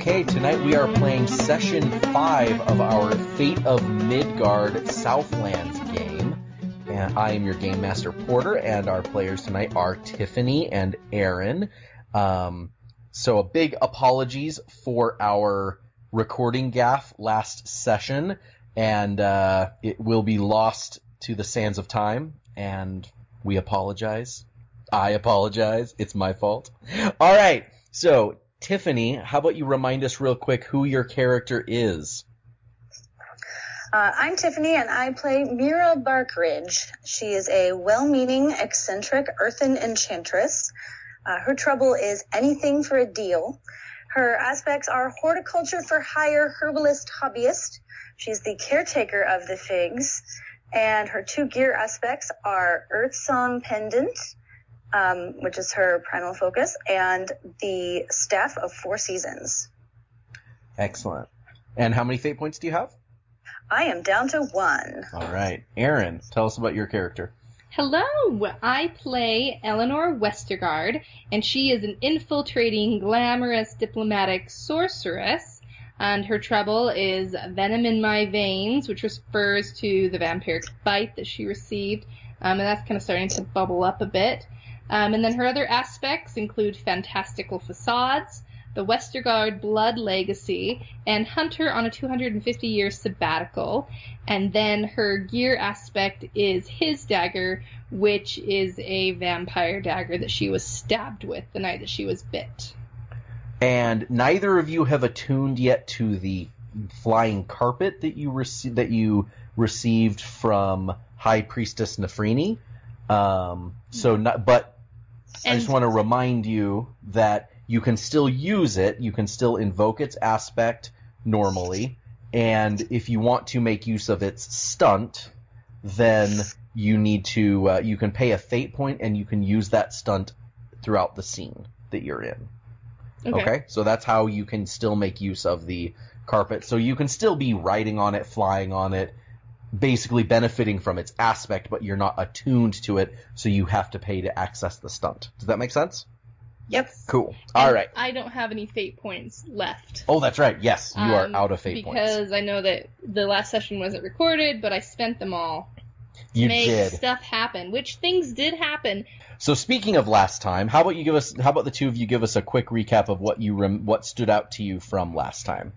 Okay, tonight we are playing session five of our Fate of Midgard Southlands game. And I am your game master Porter, and our players tonight are Tiffany and Erin. Um, so a big apologies for our recording gaff last session, and uh, it will be lost to the sands of time, and we apologize. I apologize. It's my fault. All right. So, Tiffany, how about you remind us real quick who your character is? Uh, I'm Tiffany, and I play Meera Barkridge. She is a well-meaning, eccentric earthen enchantress. Uh, her trouble is anything for a deal. Her aspects are horticulture for hire, herbalist, hobbyist. She's the caretaker of the figs, and her two gear aspects are Earth Song Pendant, um, which is her primal focus, and the Staff of Four Seasons. Excellent. And how many fate points do you have? I am down to one. All right. Erin, tell us about your character. Hello! I play Eleanor Westergaard, and she is an infiltrating, glamorous, diplomatic sorceress. And her trouble is venom in my veins, which refers to the vampiric bite that she received. Um, and that's kind of starting to bubble up a bit. Um, and then her other aspects include fantastical facades, the Westergaard blood legacy, and Hunter on a 250 year sabbatical. And then her gear aspect is his dagger, which is a vampire dagger that she was stabbed with the night that she was bit. And neither of you have attuned yet to the flying carpet that you rece- that you received from High Priestess Nefrini. Um, so, not, but I just want to remind you that you can still use it. You can still invoke its aspect normally, and if you want to make use of its stunt, then you need to. Uh, you can pay a fate point, and you can use that stunt throughout the scene that you're in. Okay. So that's how you can still make use of the carpet. So you can still be riding on it, flying on it, basically benefiting from its aspect, but you're not attuned to it, so you have to pay to access the stunt. Does that make sense? Yep. Cool. All And right. I don't have any fate points left. Oh, that's right. Yes, you are Um, out of fate points. because I know that the last session wasn't recorded, but I spent them all to You make did. stuff happen, which things did happen. So speaking of last time, how about you give us? How about the two of you give us a quick recap of what you rem- what stood out to you from last time?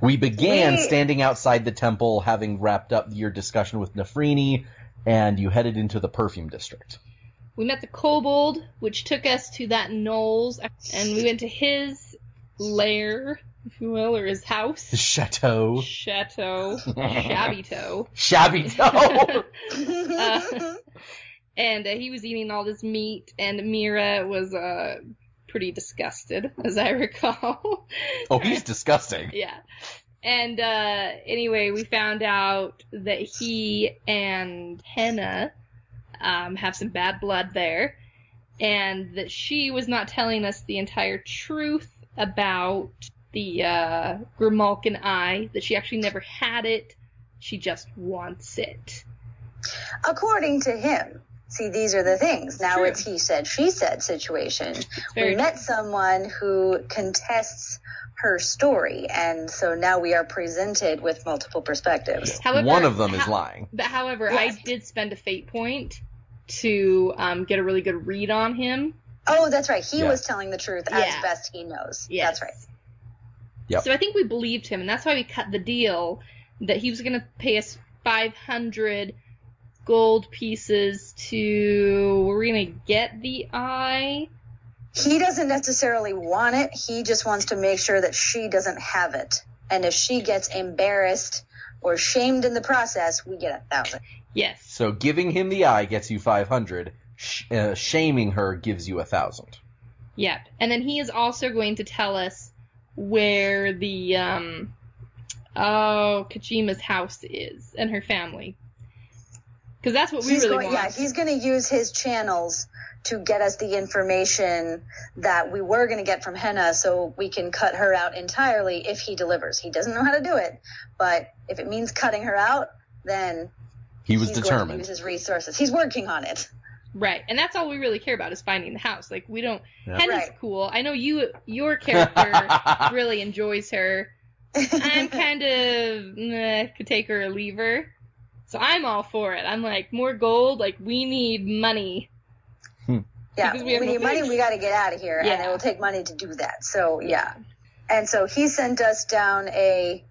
We began We- standing outside the temple, having wrapped up your discussion with Nefrini, and you headed into the perfume district. We met the kobold, which took us to that gnoll's, and we went to his lair, if you will, or his house. The chateau. Chateau. Shabby toe. Shabby toe. Uh, and uh, he was eating all this meat, and Meera was uh, pretty disgusted, as I recall. oh, he's disgusting. yeah. And uh, anyway, we found out that he and Henna um, have some bad blood there, and that she was not telling us the entire truth about the uh, Grimalkin eye, that she actually never had it, she just wants it. According to him. See, these are the things. Now True. it's he said, she said situation. very we met someone who contests her story, and so now we are presented with multiple perspectives. However, One of them is ho- lying. But however, Yes. I did spend a fate point to um, get a really good read on him. Oh, that's right. He Yeah. was telling the truth as Yeah. best he knows. Yes. That's right. Yep. So I think we believed him, and that's why we cut the deal that he was going to pay us 500 gold pieces to. We're going to get the eye. He doesn't necessarily want it. He just wants to make sure that she doesn't have it. And if she gets embarrassed or shamed in the process, we get a thousand. Yes. So giving him the eye gets you 500. Sh- uh, shaming her gives you a thousand. Yep. And then he is also going to tell us where the um oh Kajima's house is and her family. Because that's what we he's really going, want. yeah, he's going to use his channels to get us the information that we were going to get from Henna so we can cut her out entirely if he delivers. He doesn't know how to do it, but if it means cutting her out, then He was he's going to determined. use his resources. He's working on it. Right, and that's all we really care about is finding the house. Like we don't. Yeah. Henna's Right. cool. I know you. Your character really enjoys her. I'm kind of meh, could take her or leave her. So I'm all for it. I'm like more gold. Like we need money. Yeah, Because we we, no need money. We got to get out of here, and it will take money to do that. So yeah, and so he sent us down a,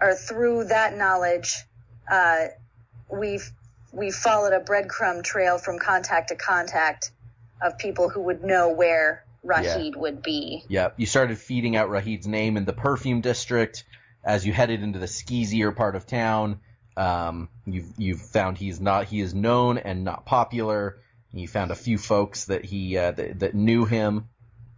or through that knowledge, uh, we've we followed a breadcrumb trail from contact to contact of people who would know where Raheed would be. Yep. You started feeding out Raheed's name in the perfume district as you headed into the skeezier part of town. Um, you've you've found he's not he is known and not popular. You found a few folks that he uh, that, that knew him.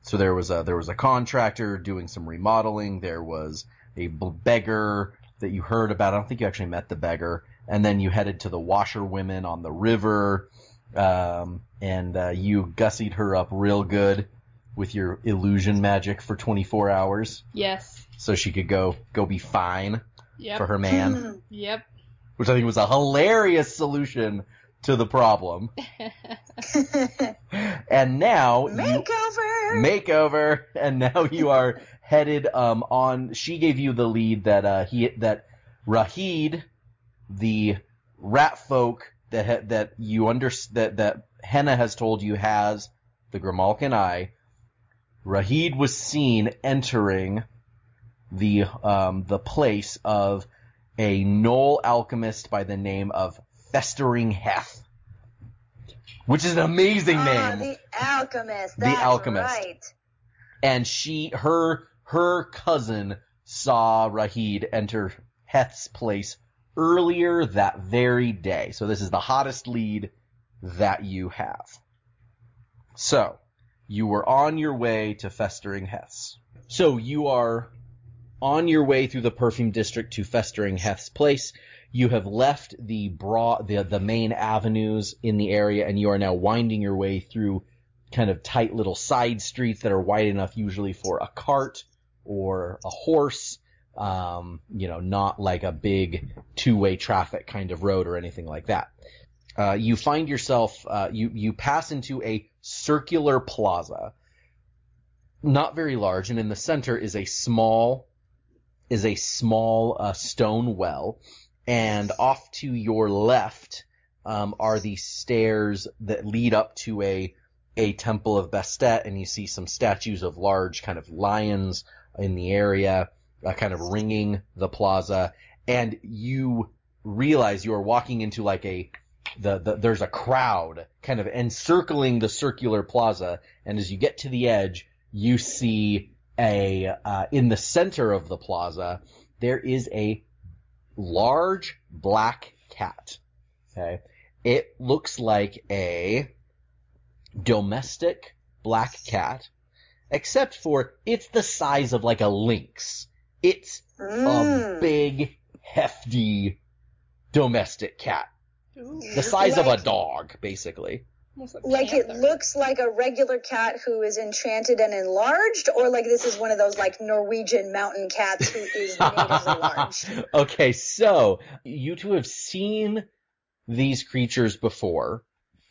So there was a there was a contractor doing some remodeling. There was a beggar that you heard about. I don't think you actually met the beggar. And then you headed to the washerwomen on the river, um, and uh, you gussied her up real good with your illusion magic for 24 hours, Yes. so she could go go be fine Yep. for her man, Yep. Which I think was a hilarious solution to the problem. And now you Makeover. makeover, and now you are headed um on. She gave you the lead that uh he that Raheed, the rat folk that ha- that you under that that Henna has told you has the Grimalkin eye. Raheed was seen entering the um the place of a gnoll alchemist by the name of Festering Heth. Which is an amazing Ah, name the alchemist. The alchemist. Right. and she her her cousin saw Raheed enter Heth's place earlier that very day. So this is the hottest lead that you have. So you were on your way to Festering Heth's. So you are on your way through the perfume district to Festering Heth's place. You have left the broad the the main avenues in the area and you are now winding your way through kind of tight little side streets that are wide enough usually for a cart or a horse. Um, you know, not like a big two-way traffic kind of road or anything like that. Uh, you find yourself, uh, you, you pass into a circular plaza, not very large, and in the center is a small, is a small, uh, stone well, and off to your left, um, are the stairs that lead up to a, a temple of Bastet, and you see some statues of large kind of lions in the area, uh, kind of ringing the plaza, and you realize you are walking into like a, the, the, there's a crowd kind of encircling the circular plaza, and as you get to the edge, you see a, uh, in the center of the plaza, there is a large black cat. Okay. It looks like a domestic black cat, except for it's the size of like a lynx. It's a Mm. big, hefty domestic cat. Ooh, The size of a dog, basically. Like it looks like a regular cat who is enchanted and enlarged, or like this is one of those like Norwegian mountain cats who is enlarged. okay, so you two have seen these creatures before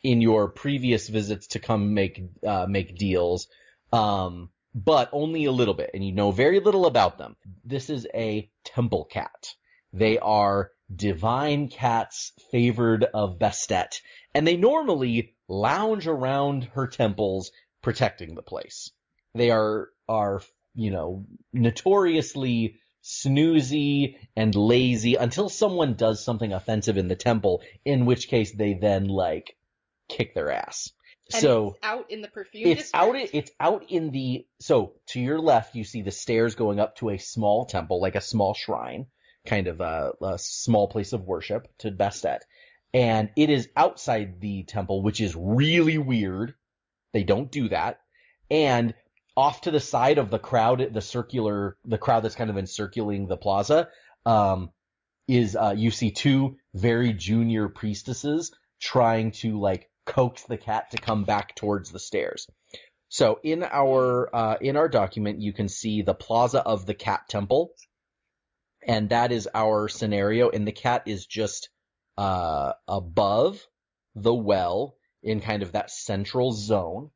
in your previous visits to come make uh, make deals, um, but only a little bit, and you know very little about them. This is a temple cat. They are divine cats favored of Bastet and they normally lounge around her temples protecting the place. They are are you know notoriously snoozy and lazy until someone does something offensive in the temple, in which case they then like kick their ass. And so it's out in the perfume it's district. out it's out in the so to your left you see the stairs going up to a small temple like a small shrine kind of a, a small place of worship to Bastet and it is outside the temple which is really weird they don't do that and off to the side of the crowd the circular the crowd that's kind of encircling the plaza um is uh you see two very junior priestesses trying to like coax the cat to come back towards the stairs. So in our uh, in our document, you can see the plaza of the cat temple, and that is our scenario. And the cat is just uh, above the well in kind of that central zone.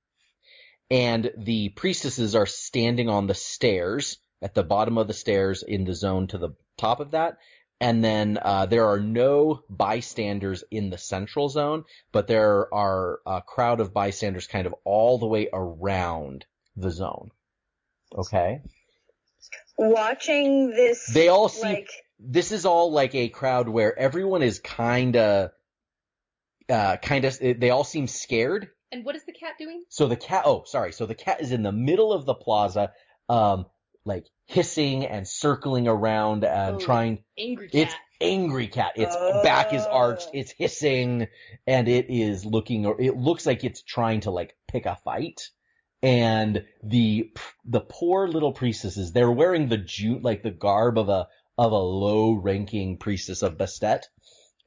And the priestesses are standing on the stairs at the bottom of the stairs in the zone to the top of that. And then uh, there are no bystanders in the central zone, but there are a crowd of bystanders kind of all the way around the zone. Okay. Watching this, They all seem like this is all like a crowd where everyone is kinda, uh, kinda, they all seem scared. And what is the cat doing? So the cat, oh, sorry. So the cat is in the middle of the plaza, um, like hissing and circling around and Oh. trying, Angry cat. it's angry cat. Its back is arched. Oh. It's hissing and it is looking, or it looks like it's trying to like pick a fight. And the, the poor little priestesses, they're wearing the June, like the garb of a, of a low ranking priestess of Bastet.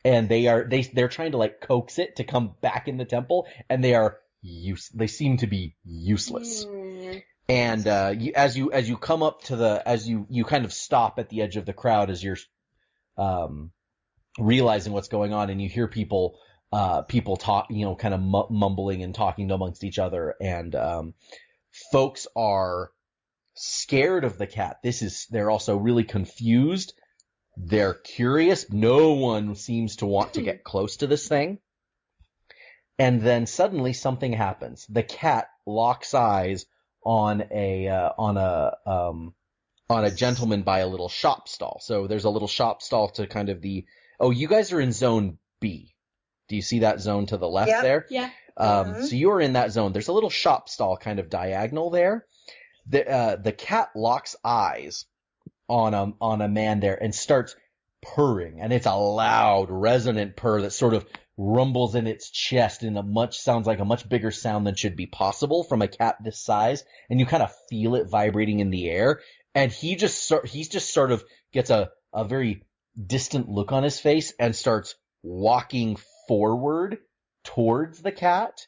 And they are, they, they're trying to like coax it to come back in the temple and they are use, they seem to be useless. Mm. And, uh, you, as you, as you come up to the, as you, you kind of stop at the edge of the crowd as you're, um, realizing what's going on and you hear people, uh, people talk, you know, kind of mu- mumbling and talking amongst each other and, um, folks are scared of the cat. This is, they're also really confused. They're curious. No one seems to want to get close to this thing. And then suddenly something happens. The cat locks eyes on a, uh, on a, um, on a gentleman by a little shop stall. So there's a little shop stall to kind of the, oh, you guys are in zone B. Do you see that zone to the left Yep. there? Yeah. Um, Mhm. so you're in that zone. There's a little shop stall kind of diagonal there. The, uh, the cat locks eyes on a, on a man there and starts purring and it's a loud resonant purr that sort of rumbles in its chest in a much, sounds like a much bigger sound than should be possible from a cat this size. And you kind of feel it vibrating in the air. And he just sort, he's just sort of gets a, a very distant look on his face and starts walking forward towards the cat.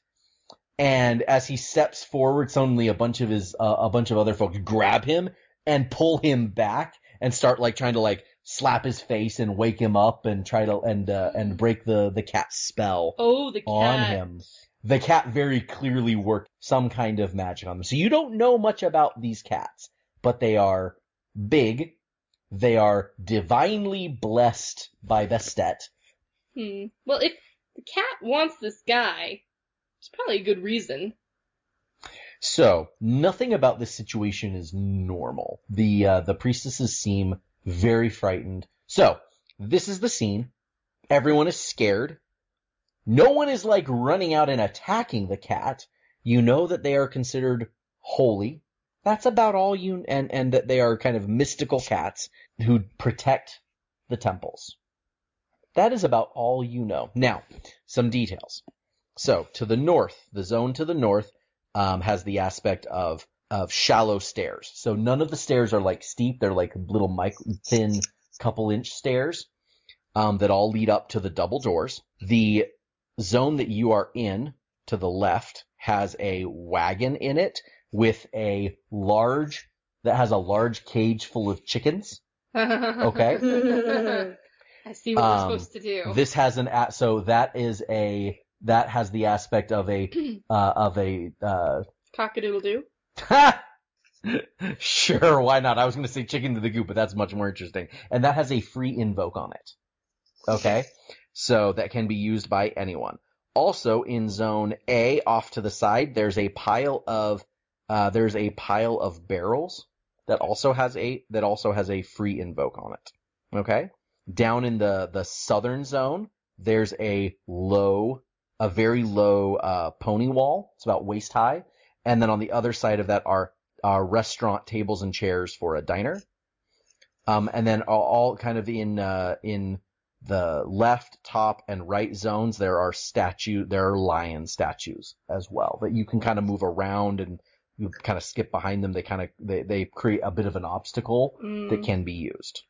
And as he steps forward, suddenly a bunch of his, uh, a bunch of other folks grab him and pull him back and start like trying to like slap his face and wake him up and try to, and, uh, and break the, the cat's spell Oh, the cat. on him. The cat very clearly worked some kind of magic on them. So you don't know much about these cats, but they are big. They are divinely blessed by Bastet. Hmm. Well, if the cat wants this guy, it's probably a good reason. So nothing about this situation is normal. The uh, the priestesses seem very frightened. So this is the scene. Everyone is scared. No one is like running out and attacking the cat. You know that they are considered holy. That's about all you and and that they are kind of mystical cats who protect the temples. That is about all you know. Now, some details. So to the north, the zone to the north um, has the aspect of of shallow stairs. So none of the stairs are like steep; they're like little micro, thin, couple inch stairs um, that all lead up to the double doors. The zone that you are in to the left has a wagon in it with a large that has a large cage full of chickens. okay. I see what Um, we're supposed to do. This has an a- so that is a that has the aspect of a uh, of a uh, Cockadoodle doo. Sure, why not? I was going to say chicken to the goop, but that's much more interesting. And that has a free invoke on it. Okay? So that can be used by anyone. Also in zone A off to the side, there's a pile of, uh, there's a pile of barrels that also has a, that also has a free invoke on it. Okay? Down in the, the southern zone, there's a low, a very low, uh, pony wall. It's about waist high. And then on the other side of that are, are restaurant tables and chairs for a diner. Um, and then all, all kind of in, uh, in the left, top, and right zones, there are statue, there are lion statues as well that you can kind of move around and you kind of skip behind them. They kind of, they, they create a bit of an obstacle Mm, that can be used.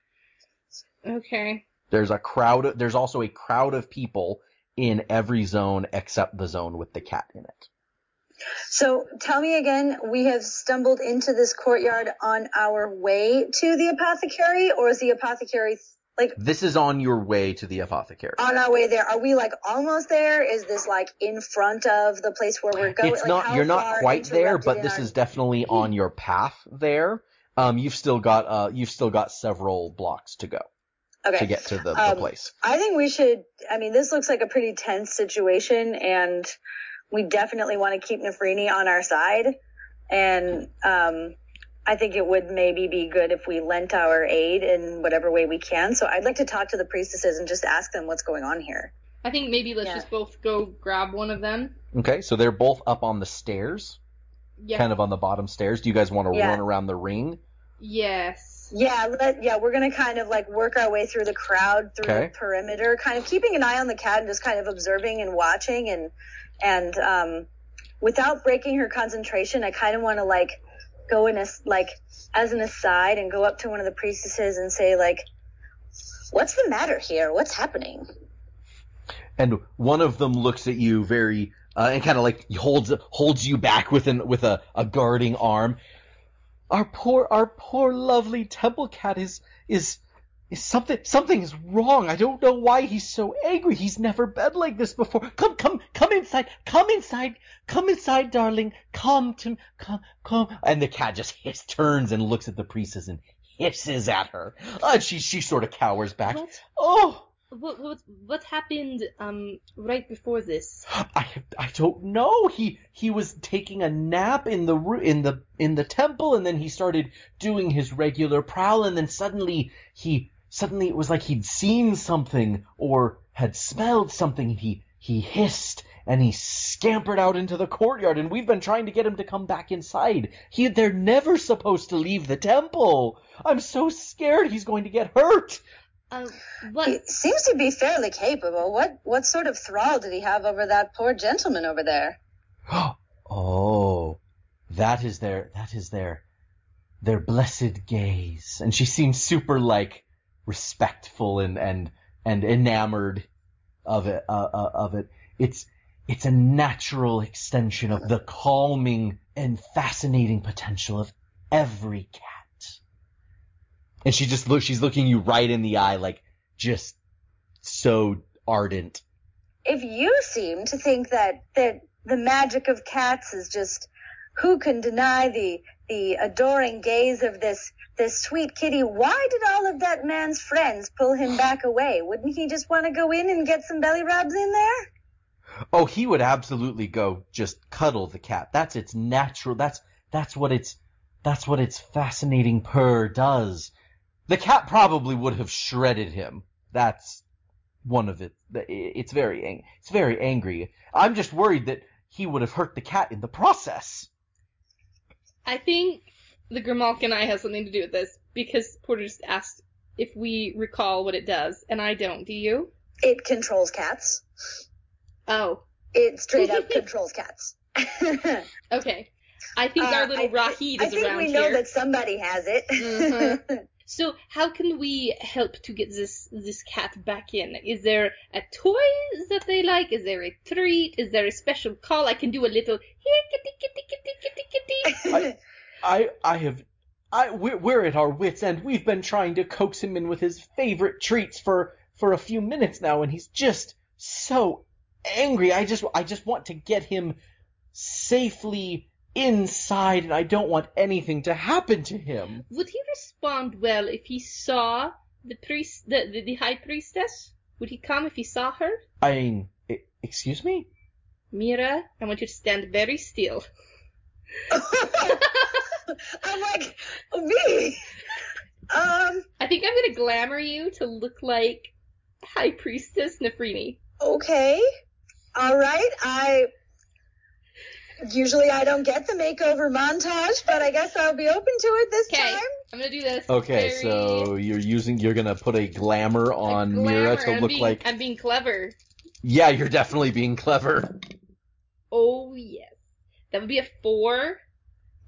okay. There's a crowd, there's also a crowd of people in every zone except the zone with the cat in it. So tell me again, we have stumbled into this courtyard on our way to the apothecary, or is the apothecary Like This is on your way to the apothecary. on our way there, are we like almost there? Is this like in front of the place where we're going? it's Like, not you're not quite there, but this our- is definitely on your path there. Um, you've still got uh, you've still got several blocks to go okay. to get to the, the Um, place. I think we should. I mean, this looks like a pretty tense situation, and we definitely want to keep Nefrini on our side. And um, I think it would maybe be good if we lent our aid in whatever way we can. So I'd like to talk to the priestesses and just ask them what's going on here. I think maybe let's Yeah. just both go grab one of them. Okay, so they're both up on the stairs, Yeah. kind of on the bottom stairs. Do you guys want to Yeah. run around the ring? Yes. Yeah, let, yeah, we're gonna kind of like work our way through the crowd, through Okay. the perimeter, kind of keeping an eye on the cat and just kind of observing and watching and and um, without breaking her concentration, I kind of want to like go in a like as an aside and go up to one of the priestesses and say like, "What's the matter here? What's happening?" and one of them looks at you very uh, and kind of like holds holds you back with an with a, a guarding arm. Our poor our poor lovely temple cat is is is something something is wrong. I don't know why he's so angry. He's never been like this before. Come come come inside. Come inside. Come inside, darling. Come to come come. And the cat just hiss, turns and looks at the priestess and hisses at her. Uh, and she she sort of cowers back. What? Oh. What what what happened um right before this? I I don't know. He he was taking a nap in the in the in the temple, and then he started doing his regular prowl, and then suddenly he suddenly it was like he'd seen something or had smelled something. He he hissed and he scampered out into the courtyard, and we've been trying to get him to come back inside. He they're never supposed to leave the temple. I'm so scared he's going to get hurt. Um, what? He seems to be fairly capable. What what sort of thrall did he have over that poor gentleman over there? oh, that is their that is their their blessed gaze, and she seems super like respectful and and and enamored of it uh, uh, of it. It's it's a natural extension of the calming and fascinating potential of every cat. And she just looks she's looking you right in the eye like just so ardent. if you seem to think that that the magic of cats is just who can deny the the adoring gaze of this this sweet kitty why did all of that man's friends pull him back away wouldn't he just want to go in and get some belly rubs in there Oh, he would absolutely go just cuddle the cat. That's its natural. That's that's what its that's what its fascinating purr does. The cat probably would have shredded him. That's one of it. It's very ang- it's very angry. I'm just worried that he would have hurt the cat in the process. I think the Grimalkin eye has something to do with this because Porter just asked if we recall what it does, and I don't. Do you? it controls cats Oh, it straight up controls cats okay. I think Uh, our little I, Raheed I is think around we know here. that somebody has it Mhm. So how can we help to get this this cat back in? Is there a toy that they like? Is there a treat? Is there a special call? I can do a little here kitty kitty kitty kitty kitty. I I have I we're, we're at our wits end. We've been trying to coax him in with his favorite treats for for a few minutes now, and he's just so angry. I just I just want to get him safely inside, and I don't want anything to happen to him. Would he respond well if he saw the priest, the, the, the high priestess? Would he come if he saw her? I mean, e- excuse me. Meera, I want you to stand very still. I'm like me um I think I'm gonna glamour you to look like High Priestess Nefrini. okay all right i usually i don't get the makeover montage but i guess i'll be open to it this Okay, time I'm gonna do this. Okay, very- so you're using you're gonna put a glamour a on glamour. Meera to I'm look being, like. I'm being clever. Yeah, you're definitely being clever. Oh yes, that would be a four.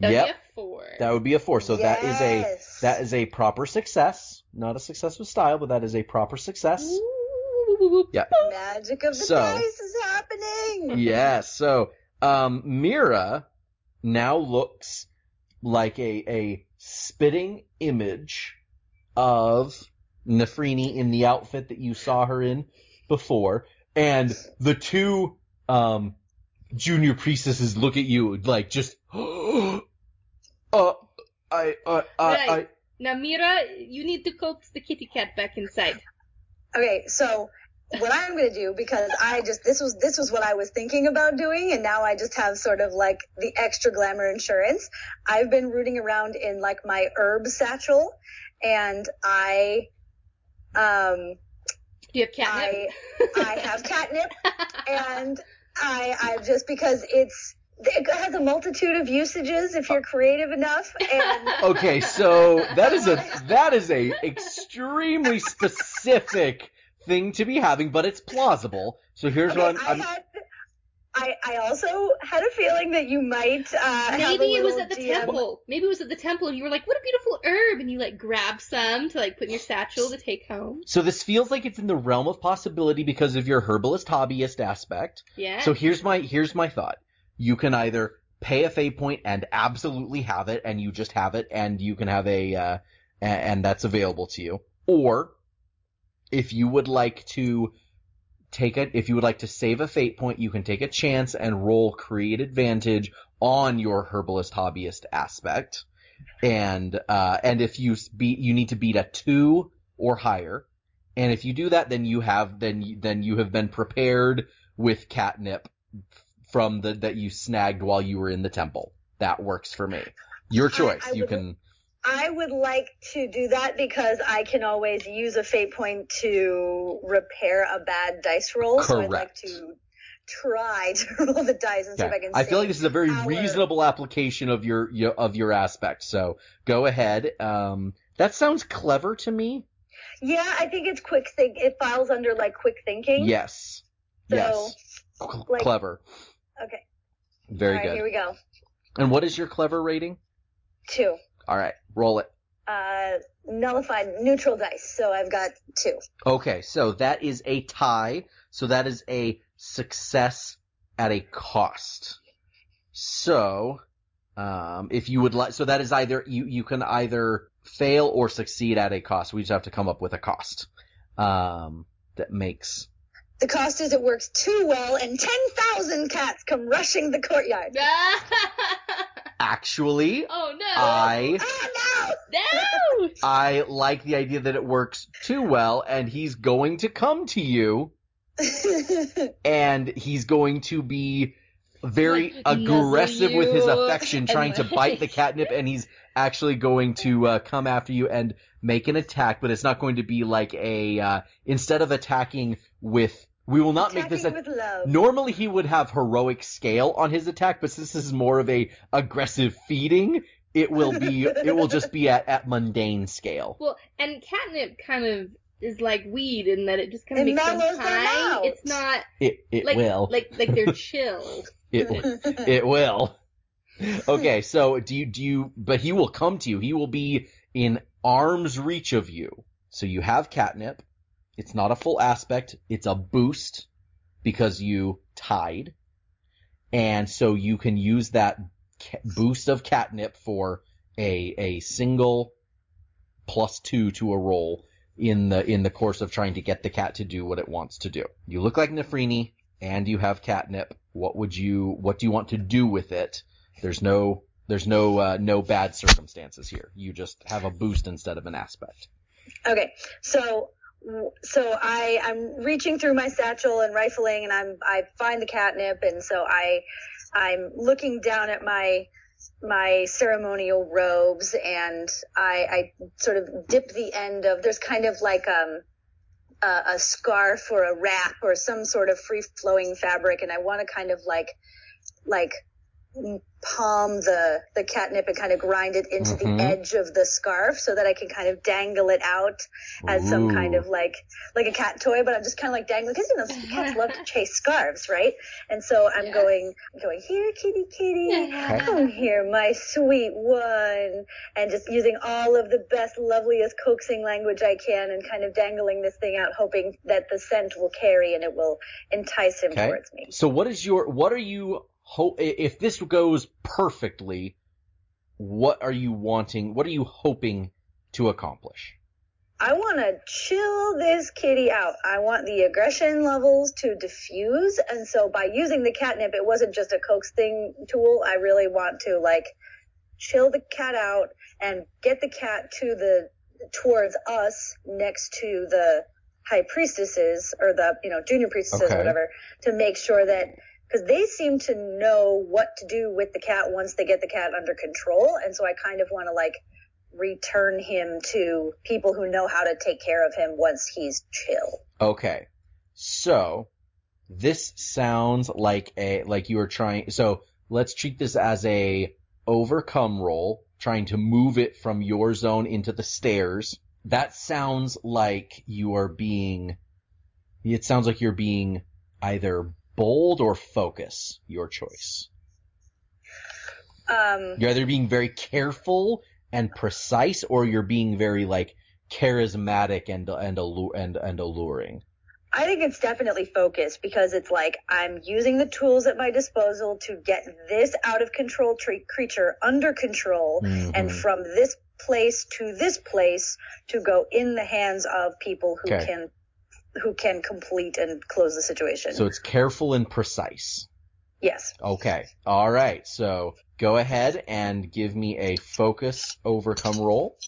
That would Yep. be a four. That would be a four. So that is a that is a proper success. Not a success with style, but that is a proper success. Ooh. Yeah. magic of the So- dice is happening Yes. So um Meera now looks like a a spitting image of Nefrini in the outfit that you saw her in before, and the two um, junior priestesses look at you like just, uh, I, uh, I, I, Right. Now, Meera, you need to coax the kitty cat back inside. Okay, so what I'm gonna do because I just this was this was what I was thinking about doing, and now I just have sort of like the extra glamour insurance. I've been rooting around in like my herb satchel, and I, um, you have catnip? I I have catnip, and I I just because it's it has a multitude of usages if you're creative enough, and Okay, so that is a that is a extremely specific thing to be having, but it's plausible. So here's what I'm, I I'm had. I, I also had a feeling that you might uh, have a Maybe it was at the DM. temple. Maybe it was at the temple, and you were like, "What a beautiful herb!" and you like grabbed some to like put in your satchel to take home. so this feels like it's in the realm of possibility because of your herbalist hobbyist aspect. Yeah. So here's my here's my thought. You can either pay a fate point and absolutely have it, and you just have it, and you can have a uh, a- and that's available to you. Or if you would like to take it, if you would like to save a fate point, you can take a chance and roll create advantage on your herbalist hobbyist aspect. And uh, and if you beat, you need to beat a two or higher. And if you do that, then you have then then you have been prepared with catnip from the that you snagged while you were in the temple. That works for me. Your choice. I you would- can. I would like to do that because I can always use a fate point to repair a bad dice roll. Correct. So I'd like to try to roll the dice and see if I can. I feel like this is a very our- reasonable application of your, your of your aspect. So go ahead. Um, that sounds clever to me. Yeah, I think it's quick think. It files under like quick thinking. Yes. So, yes. Like- clever. Okay. Very All right, good. here we go. And what is your clever rating? Two. All right, roll it. Uh, nullified neutral dice. So I've got two. Okay, so that is a tie. So that is a success at a cost. So, um, if you would like, so that is either, you, you can either fail or succeed at a cost. We just have to come up with a cost. Um, that makes, The cost is it works too well, and ten thousand cats come rushing the courtyard. actually, oh no! I, Oh no! I like the idea that it works too well and he's going to come to you and he's going to be very Like, aggressive with his affection, trying to bite the catnip, and he's actually going to uh, come after you and make an attack, but it's not going to be like a uh, instead of attacking with. We will not make this. A, with love. normally he would have heroic scale on his attack, but since this is more of a aggressive feeding, it will be. it will just be at, at mundane scale. Well, and catnip kind of is like weed in that it just kind of It makes them mellows them high. out. It's not It it like will. like like they're chill. It It will. Okay, so do you, do you, but he will come to you. He will be in arm's reach of you. So you have catnip. It's not a full aspect. It's a boost because you tied. And so you can use that boost of catnip for a, a single plus two to a roll in the, in the course of trying to get the cat to do what it wants to do. You look like Nefrini and you have catnip. What would you, what do you want to do with it? There's no, there's no, uh, no bad circumstances here. You just have a boost instead of an aspect. Okay, so so I I'm reaching through my satchel and rifling, and I'm I find the catnip, and so I I'm looking down at my my ceremonial robes, and I I sort of dip the end of there's kind of like um a, a scarf or a wrap or some sort of free flowing fabric, and I want to kind of like like palm the the catnip and kind of grind it into Mhm. the edge of the scarf so that I can kind of dangle it out as some kind of like like a cat toy, but I'm just kind of like dangling because you know cats love to chase scarves, right? And so I'm Yes. going I'm going here, kitty, kitty, come here, my sweet one, and just using all of the best, loveliest coaxing language I can, and kind of dangling this thing out, hoping that the scent will carry and it will entice him Okay. towards me. So what is your, what are you, ho- if this goes perfectly, what are you wanting, what are you hoping to accomplish? I want to chill this kitty out. I want the aggression levels to diffuse. And so by using the catnip, it wasn't just a coaxing tool. I really want to like chill the cat out and get the cat to the, towards us next to the high priestesses or the, you know, junior priestesses Okay. or whatever to make sure that, because they seem to know what to do with the cat once they get the cat under control. And so I kind of want to like return him to people who know how to take care of him once he's chill. Okay. So this sounds like a like you are trying so let's treat this as a overcome roll, trying to move it from your zone into the stairs. That sounds like you are being it sounds like you're being either bold or focus, your choice. Um, You're either being very careful and precise or you're being very like charismatic and and allu- and and alluring. I think it's definitely focused because it's like I'm using the tools at my disposal to get this out of control tre- creature under control and Mhm. from this place to this place to go in the hands of people who Okay. can who can complete and close the situation. So it's careful and precise. yes. Okay. All right. So go ahead and give me a focus overcome roll.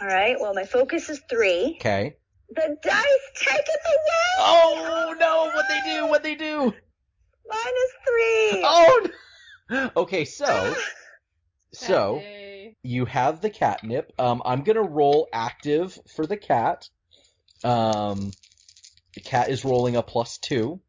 All right. Well, my focus is three. Okay. The dice take it away. Oh no! What they do? What they do? Minus three. Oh. No. Okay. So so you have the catnip. Um, I'm gonna roll active for the cat. Um, the cat is rolling a plus two.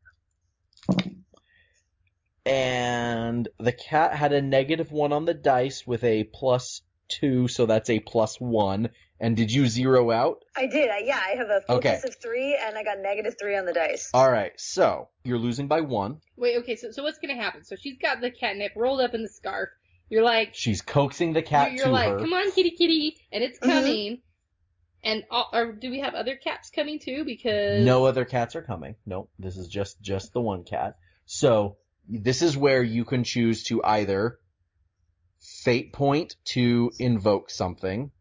And the cat had a negative one on the dice with a plus two, so that's a plus one. And did you zero out? I did. I, yeah, I have a focus Okay. of three, and I got negative three on the dice. Alright, so you're losing by one. Wait, okay, so so what's gonna happen? So she's got the catnip rolled up in the scarf. You're like, She's coaxing the cat you're, you're to like, her. come on, kitty, kitty, and it's Mhm. coming. And all, or do we have other cats coming too? Because No other cats are coming. Nope, this is just just the one cat. So this is where you can choose to either fate point to invoke something.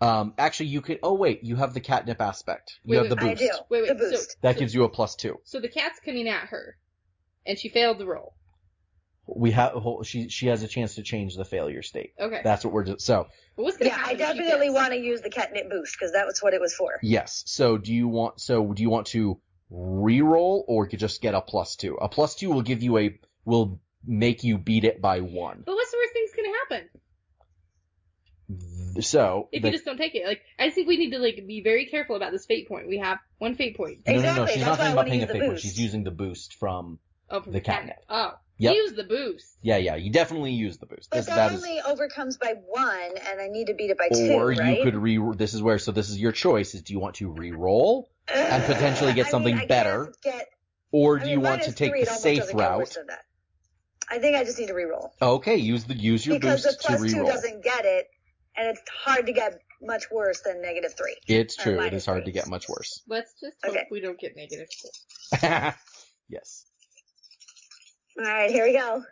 Um, actually, you could. Oh wait, you have the catnip aspect. You Wait, have the I boost. do. Wait, wait, the so- That so- gives you a plus two. So the cat's coming at her, and she failed the roll. We have. She she has a chance to change the failure state. Okay. That's what we're. do- So what's gonna yeah, I happen? if she definitely want to use the catnip boost because that was what it was for. yes. So do you want? So do you want to re-roll or you just get a plus two? A plus two will give you a will make you beat it by one. But what's the worst thing's gonna happen So if the- you just don't take it? Like, I think we need to like be very careful about this fate point. We have one fate point. Exactly. No, no, no. She's that's not why talking about paying a use the fate point. She's using the boost from. Oh, from The catnip. Oh, Yep. use the boost. Yeah, yeah. You definitely use the boost. But This, that, that is. only overcomes by one, and I need to beat it by two, Or right? you could re. This is where. So this is your choice. Is do you want to re-roll, and potentially get I something mean, I better, Get, or I do mean, you want to take three, the safe doesn't get worse route? I think I just need to re-roll Okay, use the use your because the boost to plus two re-roll. two doesn't get it, and it's hard to get much worse than negative three. It's true. It is hard three. to get much worse. Let's just hope Okay. we don't get negative. yes. All right, here we go.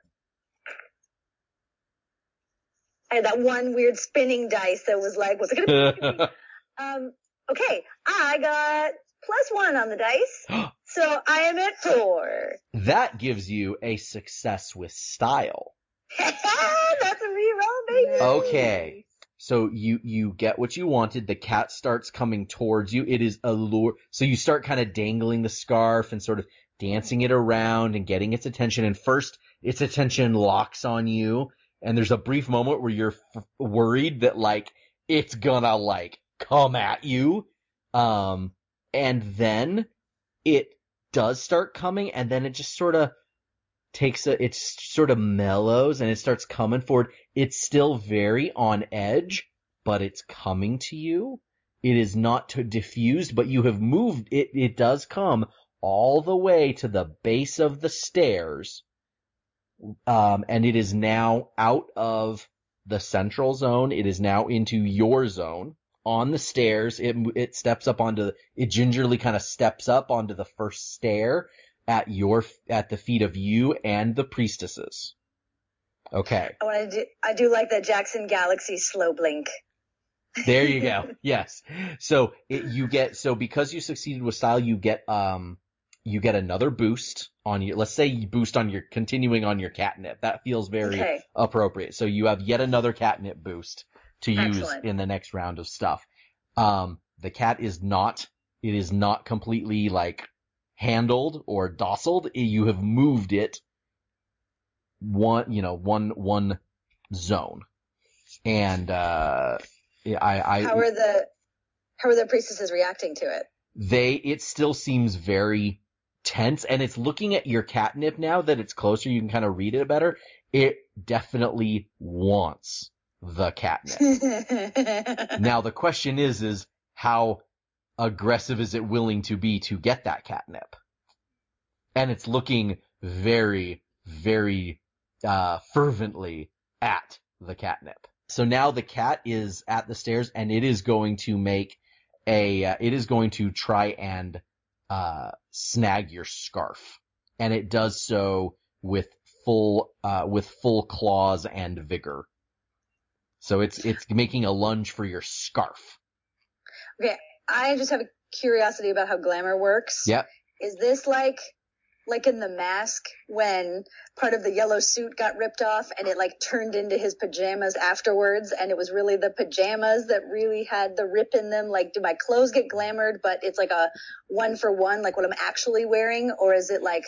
I had that one weird spinning dice that was like, what's it gonna be? Um, okay, I got plus one on the dice, so I am at four. that gives you a success with style. That's a reroll, baby. Okay. So you you get what you wanted. The cat starts coming towards you. It is a lure. So you start kind of dangling the scarf and sort of dancing it around and getting its attention. And first, its attention locks on you. And there's a brief moment where you're f- worried that like it's gonna like come at you. Um, and then it does start coming, and then it just sort of takes a, it sort of mellows and it starts coming forward. It's still very on edge, but it's coming to you. It is not diffused, but you have moved. It, it does come all the way to the base of the stairs. Um, and it is now out of the central zone. It is now into your zone. On the stairs, it, it steps up onto, it gingerly kind of steps up onto the first stair at your, at the feet of you and the priestesses. Okay. I want to do. I do like the Jackson Galaxy slow blink. There you go. yes. So it, you get so because you succeeded with style, you get um you get another boost on your. Let's say you boost on your continuing on your catnip. That feels very Okay. appropriate. So you have yet another catnip boost to use Excellent. in the next round of stuff. Um, the cat is not. It is not completely like handled or dociled. You have moved it one, you know, one one zone, and uh, I, I How are the how are the priestesses reacting to it? they it still seems very tense and it's looking at your catnip now that it's closer you can kind of read it better. It definitely wants the catnip. Now the question is is how aggressive is it willing to be to get that catnip? And it's looking very very uh fervently at the catnip. So now the cat is at the stairs and it is going to make a uh, it is going to try and uh snag your scarf and it does so with full uh with full claws and vigor so it's it's making a lunge for your scarf Okay, I just have a curiosity about how glamour works. Yep. Is this like like in the mask when part of the yellow suit got ripped off and it like turned into his pajamas afterwards and it was really the pajamas that really had the rip in them like do my clothes get glamored but it's like a one for one like what I'm actually wearing or is it like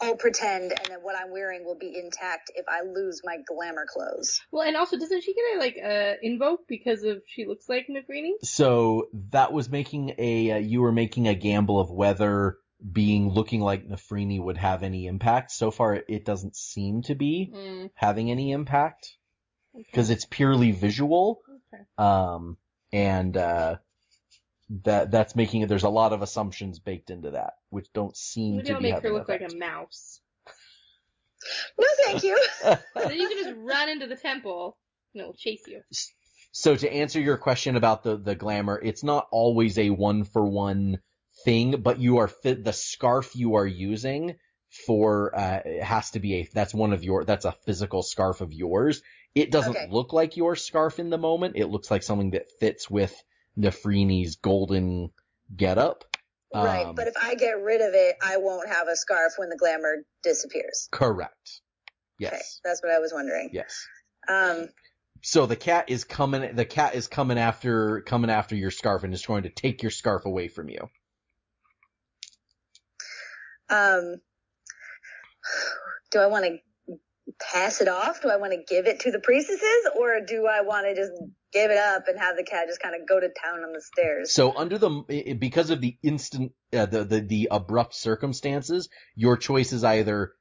I'll pretend and then what I'm wearing will be intact if I lose my glamour clothes. Well, and also, doesn't she get a like uh, invoke because of she looks like Nefrini? so that was making a uh, you were making a gamble of whether being looking like Nefrini would have any impact so far it, it doesn't seem to be Mm, having any impact okay. because it's purely visual okay. um and uh that that's making it there's a lot of assumptions baked into that which don't seem Maybe to I'll be make her having look like a mouse. No, thank you. then you can just run into the temple and it'll chase you. So to answer your question about the the glamour, it's not always a one for one thing, but you are fit the scarf you are using for uh it has to be a that's one of your that's a physical scarf of yours. It doesn't Okay. look like your scarf in the moment. It looks like something that fits with Nefrini's golden getup. right, Um, but if I get rid of it, I won't have a scarf when the glamour disappears. correct. Okay, Yes. that's what I was wondering. Yes. Um, So the cat is coming the cat is coming after coming after your scarf and is trying to take your scarf away from you. Um, do I want to pass it off? Do I want to give it to the priestesses, or do I want to just give it up and have the cat just kind of go to town on the stairs? So under the because of the instant uh, the, the the abrupt circumstances, your choice is either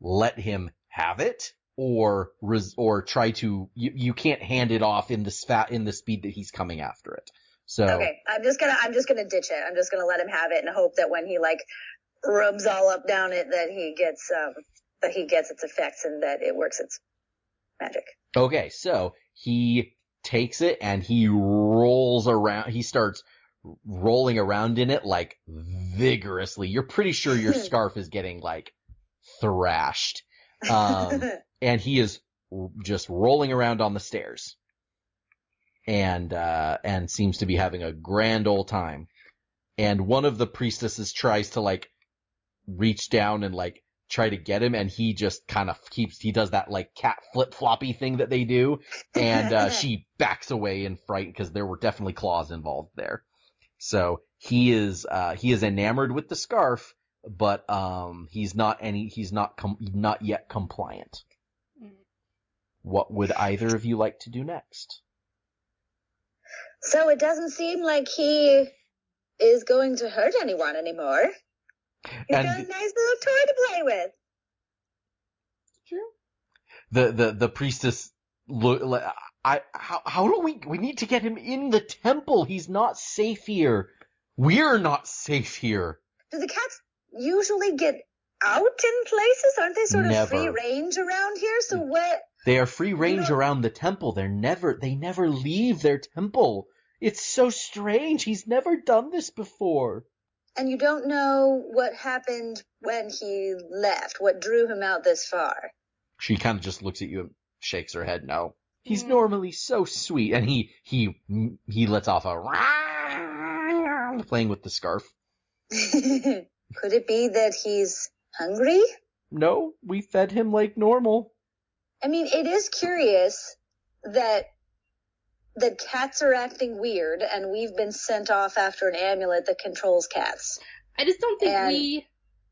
let him have it or res, or try to you, you can't hand it off in the spat in the speed that he's coming after it. So Okay, I'm just gonna I'm just gonna ditch it. I'm just gonna let him have it and hope that when he like rubs all up down it, that he gets um that he gets its effects and that it works its magic. okay, so he takes it and he rolls around. He starts rolling around in it like vigorously. You're pretty sure your scarf is getting like thrashed. Um, and he is just rolling around on the stairs and uh and seems to be having a grand old time and one of the priestesses tries to like reach down and like try to get him and he just kind of keeps he does that like cat flip floppy thing that they do and uh she backs away in fright because there were definitely claws involved there so he is uh he is enamored with the scarf but um he's not any he's not com- not yet compliant what would either of you like to do next? so it doesn't seem like he is going to hurt anyone anymore. He's got a nice little toy to play with. True. the the the priestess look. I how how do we we need to get him in the temple? He's not safe here. We're not safe here. Do the cats usually get out in places? Aren't they sort of Never. free range around here? So mm. what? They are free range know- around the temple. They're never they never leave their temple. It's so strange. He's never done this before. And you don't know what happened when he left, what drew him out this far. She kind of just looks at you and shakes her head. No, He's Mm. normally so sweet, and he he he lets off a playing with the scarf. Could it be that he's hungry? No, we fed him like normal. I mean, it is curious that that cats are acting weird, and we've been sent off after an amulet that controls cats. I just don't think And- we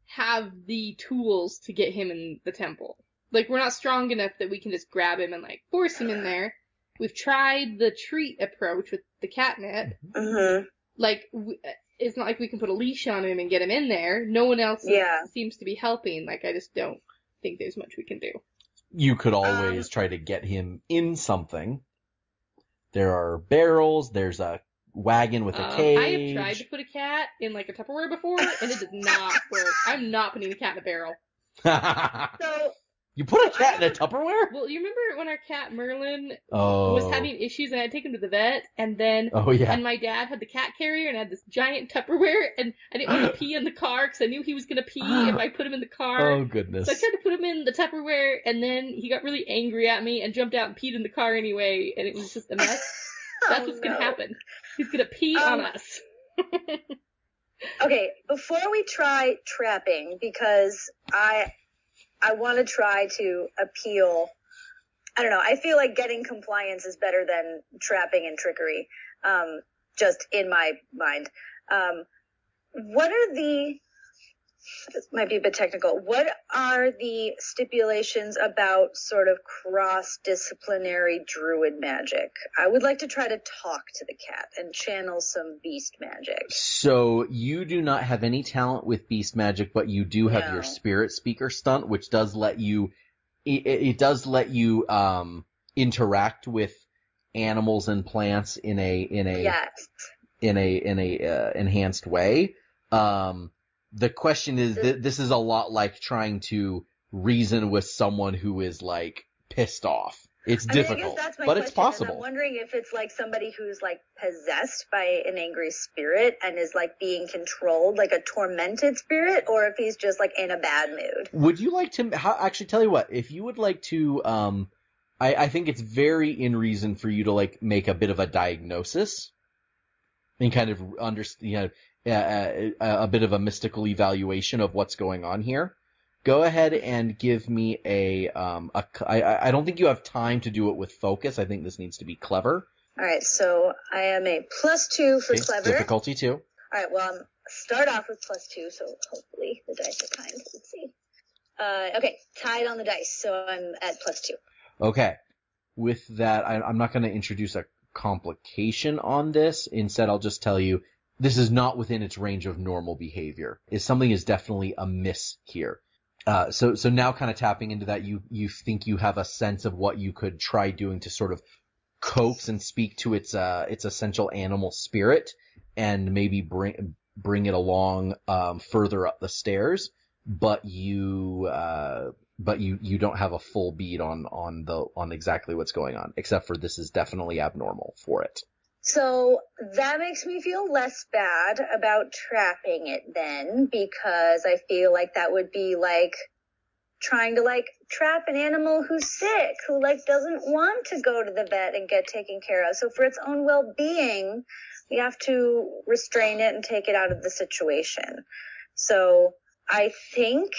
have the tools to get him in the temple. Like, we're not strong enough that we can just grab him and, like, force him in there. We've tried the treat approach with the catnip. Mm-hmm. Like, w- it's not like we can put a leash on him and get him in there. No one else Yeah. seems to be helping. Like, I just don't think there's much we can do. You could always Um, try to get him in something. There are barrels. There's a wagon with a Um, cage. I have tried to put a cat in, like, a Tupperware before, and it does not work. I'm not putting a cat in a barrel. So you put a cat in a Tupperware? Well, you remember when our cat Merlin Oh. was having issues and I had to take him to the vet, and then Oh yeah. and my dad had the cat carrier and had this giant Tupperware, and I didn't want to pee in the car because I knew he was gonna pee if I put him in the car. Oh goodness. So I tried to put him in the Tupperware, and then he got really angry at me and jumped out and peed in the car anyway, and it was just a mess. That's Oh, what's gonna happen. He's gonna pee Um, on us. Okay, before we try trapping, because I I want to try to appeal. I don't know. I feel like getting compliance is better than trapping and trickery. Um, just in my mind. Um, what are the? This might be a bit technical. What are the stipulations about sort of cross-disciplinary druid magic? I would like to try to talk to the cat and channel some beast magic. So you do not have any talent with beast magic, but you do have No. your spirit speaker stunt, which does let you, it, it does let you, um, interact with animals and plants in a, in a, Yes. in a, in a, uh, enhanced way. Um, the question is, th- this is a lot like trying to reason with someone who is like pissed off. It's I difficult, guess that's my but question. it's possible. I'm wondering if it's like somebody who's like possessed by an angry spirit and is like being controlled, like a tormented spirit, or if he's just like in a bad mood. Would you like to how, actually tell you what? If you would like to, um, I, I think it's very in reason for you to like make a bit of a diagnosis and kind of understand, you know, a, a, a bit of a mystical evaluation of what's going on here. Go ahead and give me a, um, a, I, I don't think you have time to do it with focus. I think this needs to be clever. All right, so I am a plus two for Okay, clever. Difficulty two. All right, well, I'm start off with plus two, so hopefully the dice are kind. Let's see. Uh, okay, tied on the dice, so I'm at plus two. Okay. With that, I, I'm not going to introduce a complication on this. Instead, I'll just tell you this is not within its range of normal behavior. Is something is definitely amiss here. Uh, so, so now kind of tapping into that, you, you think you have a sense of what you could try doing to sort of coax and speak to its, uh, its essential animal spirit and maybe bring, bring it along, um, further up the stairs. But you, uh, but you you don't have a full bead on on the on exactly what's going on except for this is definitely abnormal for it So that makes me feel less bad about trapping it then, because I feel like that would be like trying to like trap an animal who's sick, who like doesn't want to go to the vet and get taken care of. So for its own well-being, we have to restrain it and take it out of the situation. So I think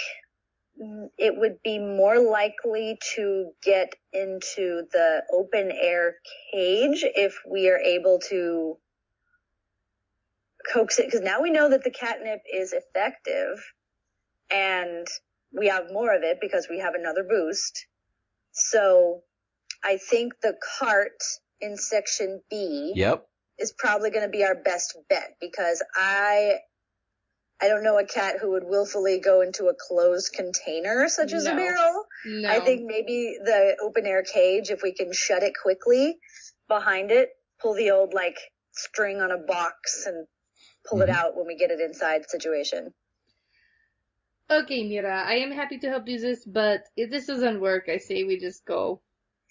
it would be more likely to get into the open air cage if we are able to coax it because now we know that the catnip is effective and we have more of it because we have another boost. So I think the cart in section B yep is probably going to be our best bet because I I don't know a cat who would willfully go into a closed container such as a barrel. No. I think maybe the open air cage, if we can shut it quickly behind it, pull the old like string on a box and pull it Mhm. out when we get it inside situation. Okay, Meera, I am happy to help do this, but if this doesn't work, I say we just go.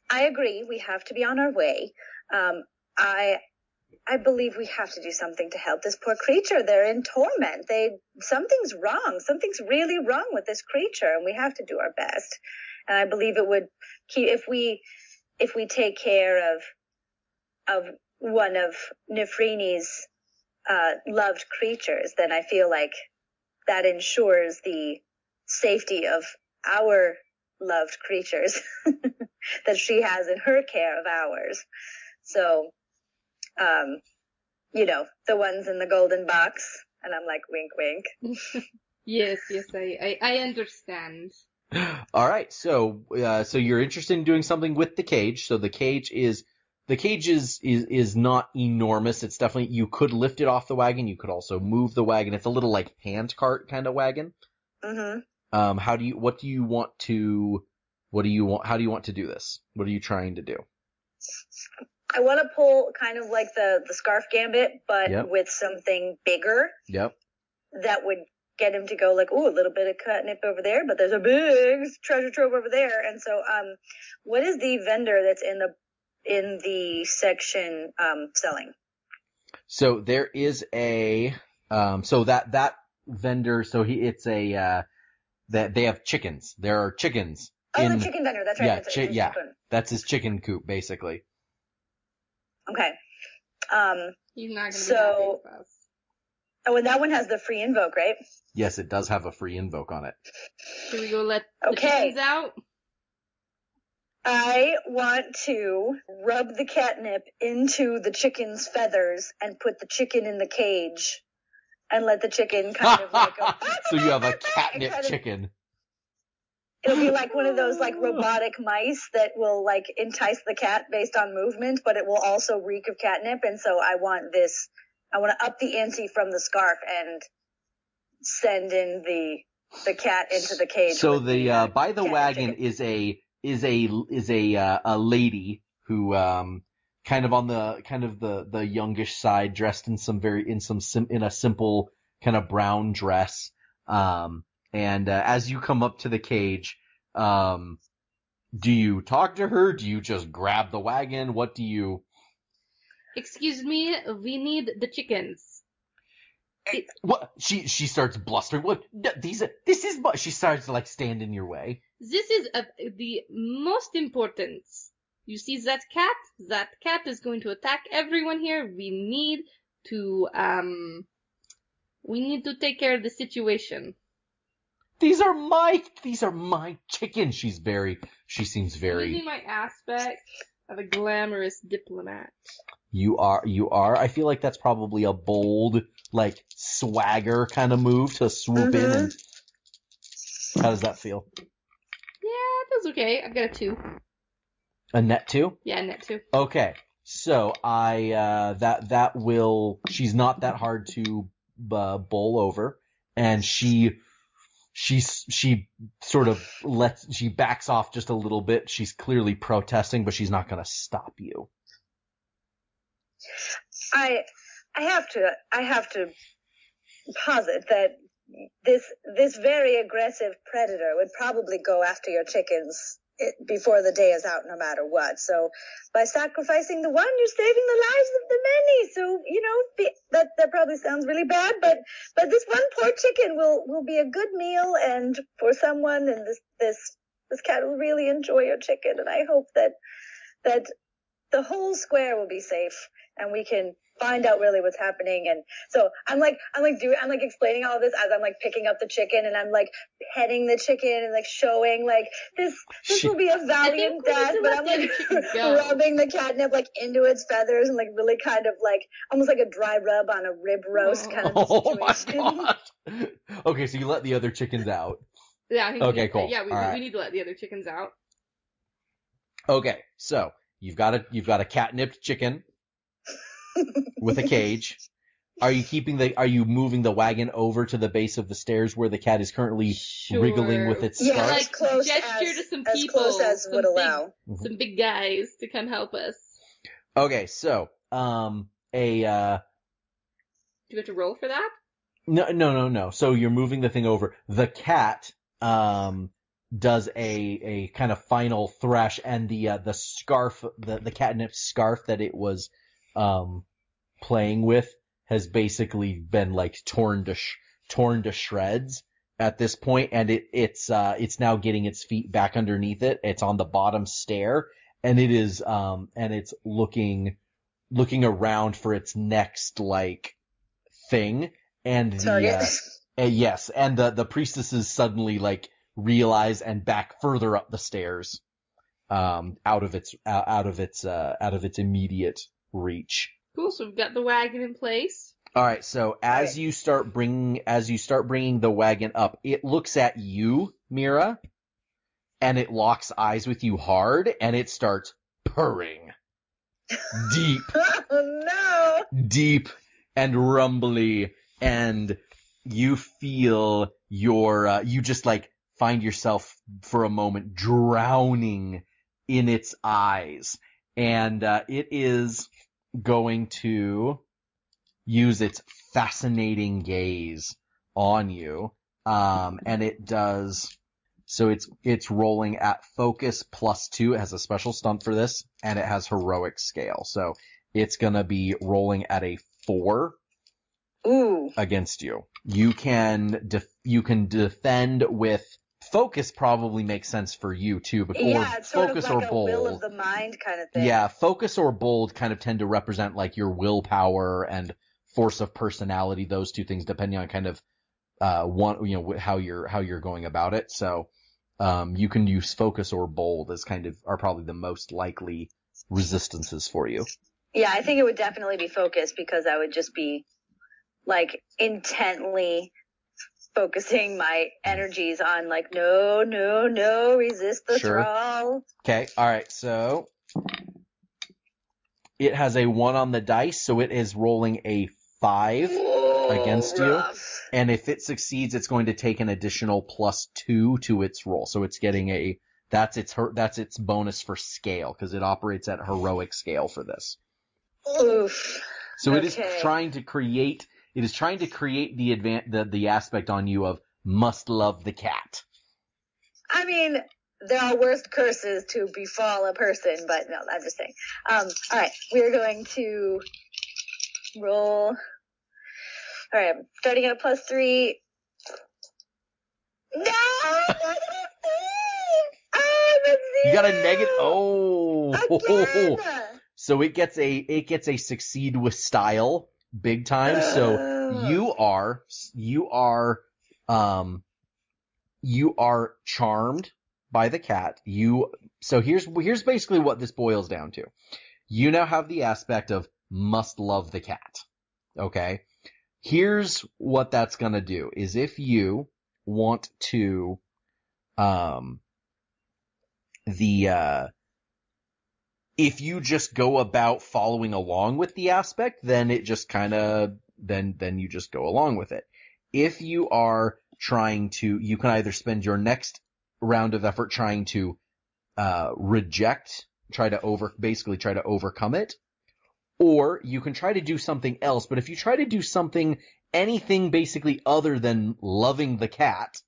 I agree. We have to be on our way. Um, I, I believe we have to do something to help this poor creature. They're in torment. They, something's wrong. Something's really wrong with this creature and we have to do our best. And I believe it would keep, if we, if we take care of of one of Nefrini's uh, loved creatures, then I feel like that ensures the safety of our loved creatures that she has in her care of ours. So, um, you know, the ones in the golden box, and I'm like, wink, wink. yes, yes, I, I, I understand. All right, so uh, so you're interested in doing something with the cage. So the cage is the cage is, is is not enormous. It's definitely you could lift it off the wagon. You could also move the wagon. It's a little like hand cart kind of wagon. Mm-hmm. Um, how do you what do you want to what do you want how do you want to do this? What are you trying to do? I want to pull kind of like the the scarf gambit, but Yep. with something bigger Yep. that would get him to go like, ooh, a little bit of catnip over there, but there's a big treasure trove over there. And so, um, what is the vendor that's in the in the section um, selling? So there is a um so that that vendor so he it's a uh that they have chickens. There are chickens Oh, in the chicken vendor. That's right. yeah, that's chi- yeah. chicken. that's his chicken coop basically. Okay. Um. He's not gonna be So- happy with. Oh, and that one has the free invoke, right? Yes, it does have a free invoke on it. Should we go let the Okay. chickens out? I want to rub the catnip into the chicken's feathers and put the chicken in the cage and let the chicken kind of like go. so you have a catnip kind of- chicken. It'll be like one of those like robotic mice that will like entice the cat based on movement, but it will also reek of catnip. And so I want this, I want to up the ante from the scarf and send in the, the cat into the cage. So the uh, by the wagon is a is a is a uh, a lady who um kind of on the kind of the the youngish side, dressed in some very in some sim, in a simple kind of brown dress. Um, and uh, as you come up to the cage, um, do you talk to her? Do you just grab the wagon? What do you? Excuse me, we need the chickens. What she she starts blustering. What these? are- This is what she starts to like stand in your way. This is of the most important. You see that cat? That cat is going to attack everyone here. We need to, um, we need to take care of the situation. These are my these are my chickens. She's very she seems very Using my aspect of a glamorous diplomat. you are you are. I feel like that's probably a bold like swagger kind of move to swoop in and how does that feel? Yeah, that's okay. I've got a two. A net two? Yeah, a net two. Okay. So I uh that that will she's not that hard to uh, bowl over and she she she sort of lets she backs off just a little bit. She's clearly protesting, but she's not going to stop you. I I have to I have to posit that this this very aggressive predator would probably go after your chickens it, before the day is out, no matter what. So by sacrificing the one, you're saving the lives of the many. So you know be, that that probably sounds really bad, but but this one poor chicken will will be a good meal and for someone, and this this this cat will really enjoy your chicken, and I hope that that the whole square will be safe and we can find out really what's happening and so i'm like i'm like doing i'm like explaining all this as i'm like picking up the chicken and i'm like petting the chicken and like showing like this this She- will be a valiant we death but i'm like rubbing the catnip like into its feathers and like really kind of like almost like a dry rub on a rib roast kind of Oh, oh my god. Okay, so you let the other chickens out. Yeah, Okay, we, cool. Yeah, we, All right. we need to let the other chickens out. Okay, so you've got a you've got a catnipped chicken with a cage. Are you keeping the are you moving the wagon over to the base of the stairs where the cat is currently Sure. wriggling with its yeah scarf? Like, close gesture as, to some people, as people, close as some would big- allow Mhm. Some big guys to come help us. Okay, so um a uh Do we have to roll for that? no no no no. So you're moving the thing over. The cat um does a a kind of final thresh and the uh, the scarf the the catnip scarf that it was um playing with has basically been like torn to sh- torn to shreds at this point and it it's uh it's now getting its feet back underneath it. It's on the bottom stair and it is, um, and it's looking, looking around for its next, like, thing, and the, uh, uh, yes, and the, the priestesses suddenly, like, realize and back further up the stairs, um, out of its, uh, out of its, uh, out of its immediate reach. Cool. So we've got the wagon in place. All right, so as Right. you start bringing as you start bringing the wagon up, it looks at you, Meera, and it locks eyes with you hard, and it starts purring, deep, oh no! deep and rumbly, and you feel your uh, you just like find yourself for a moment drowning in its eyes, and uh, it is going to use its fascinating gaze on you. Um, and it does, so it's, it's rolling at focus plus two. It has a special stunt for this and it has heroic scale. So it's gonna be rolling at a four Ooh. against you. You can def- you can defend with focus probably makes sense for you too, but Yeah, it's sort focus of like or a bold. will of the mind kind of thing. Yeah, focus or bold kind of tend to represent like your willpower and force of personality, those two things depending on kind of, uh, one, you know, how you're, how you're going about it. So, um, you can use focus or bold as kind of, are probably the most likely resistances for you. Yeah, I think it would definitely be focused because I would just be like intently focusing my energies on like no, no, no, resist the Sure. thrall. Okay, alright, so, it has a one on the dice, so it is rolling a five. Against you? Rough. And if it succeeds, it's going to take an additional plus two to its roll. So it's getting a, that's its, her, that's its bonus for scale, because it operates at heroic scale for this. Oof. So it is trying to create, it is trying to create the advan the, the aspect on you of must love the cat. I mean, there are worse curses to befall a person, but no, I'm just saying. Um, all right, we're going to roll. All right, I'm starting at a plus three. No, I'm a You got a negative, oh! Again! So it gets a, it gets a succeed with style, big time. So you are, you are, um, you are charmed by the cat. You, so here's, here's basically what this boils down to. You now have the aspect of must love the cat. Okay? Here's what that's gonna do, is if you want to, um, the, uh, if you just go about following along with the aspect, then it just kind of, then, then you just go along with it. If you are trying to, you can either spend your next round of effort trying to, uh, reject, try to over, basically try to overcome it, or you can try to do something else, but if you try to do something, anything basically other than loving the cat,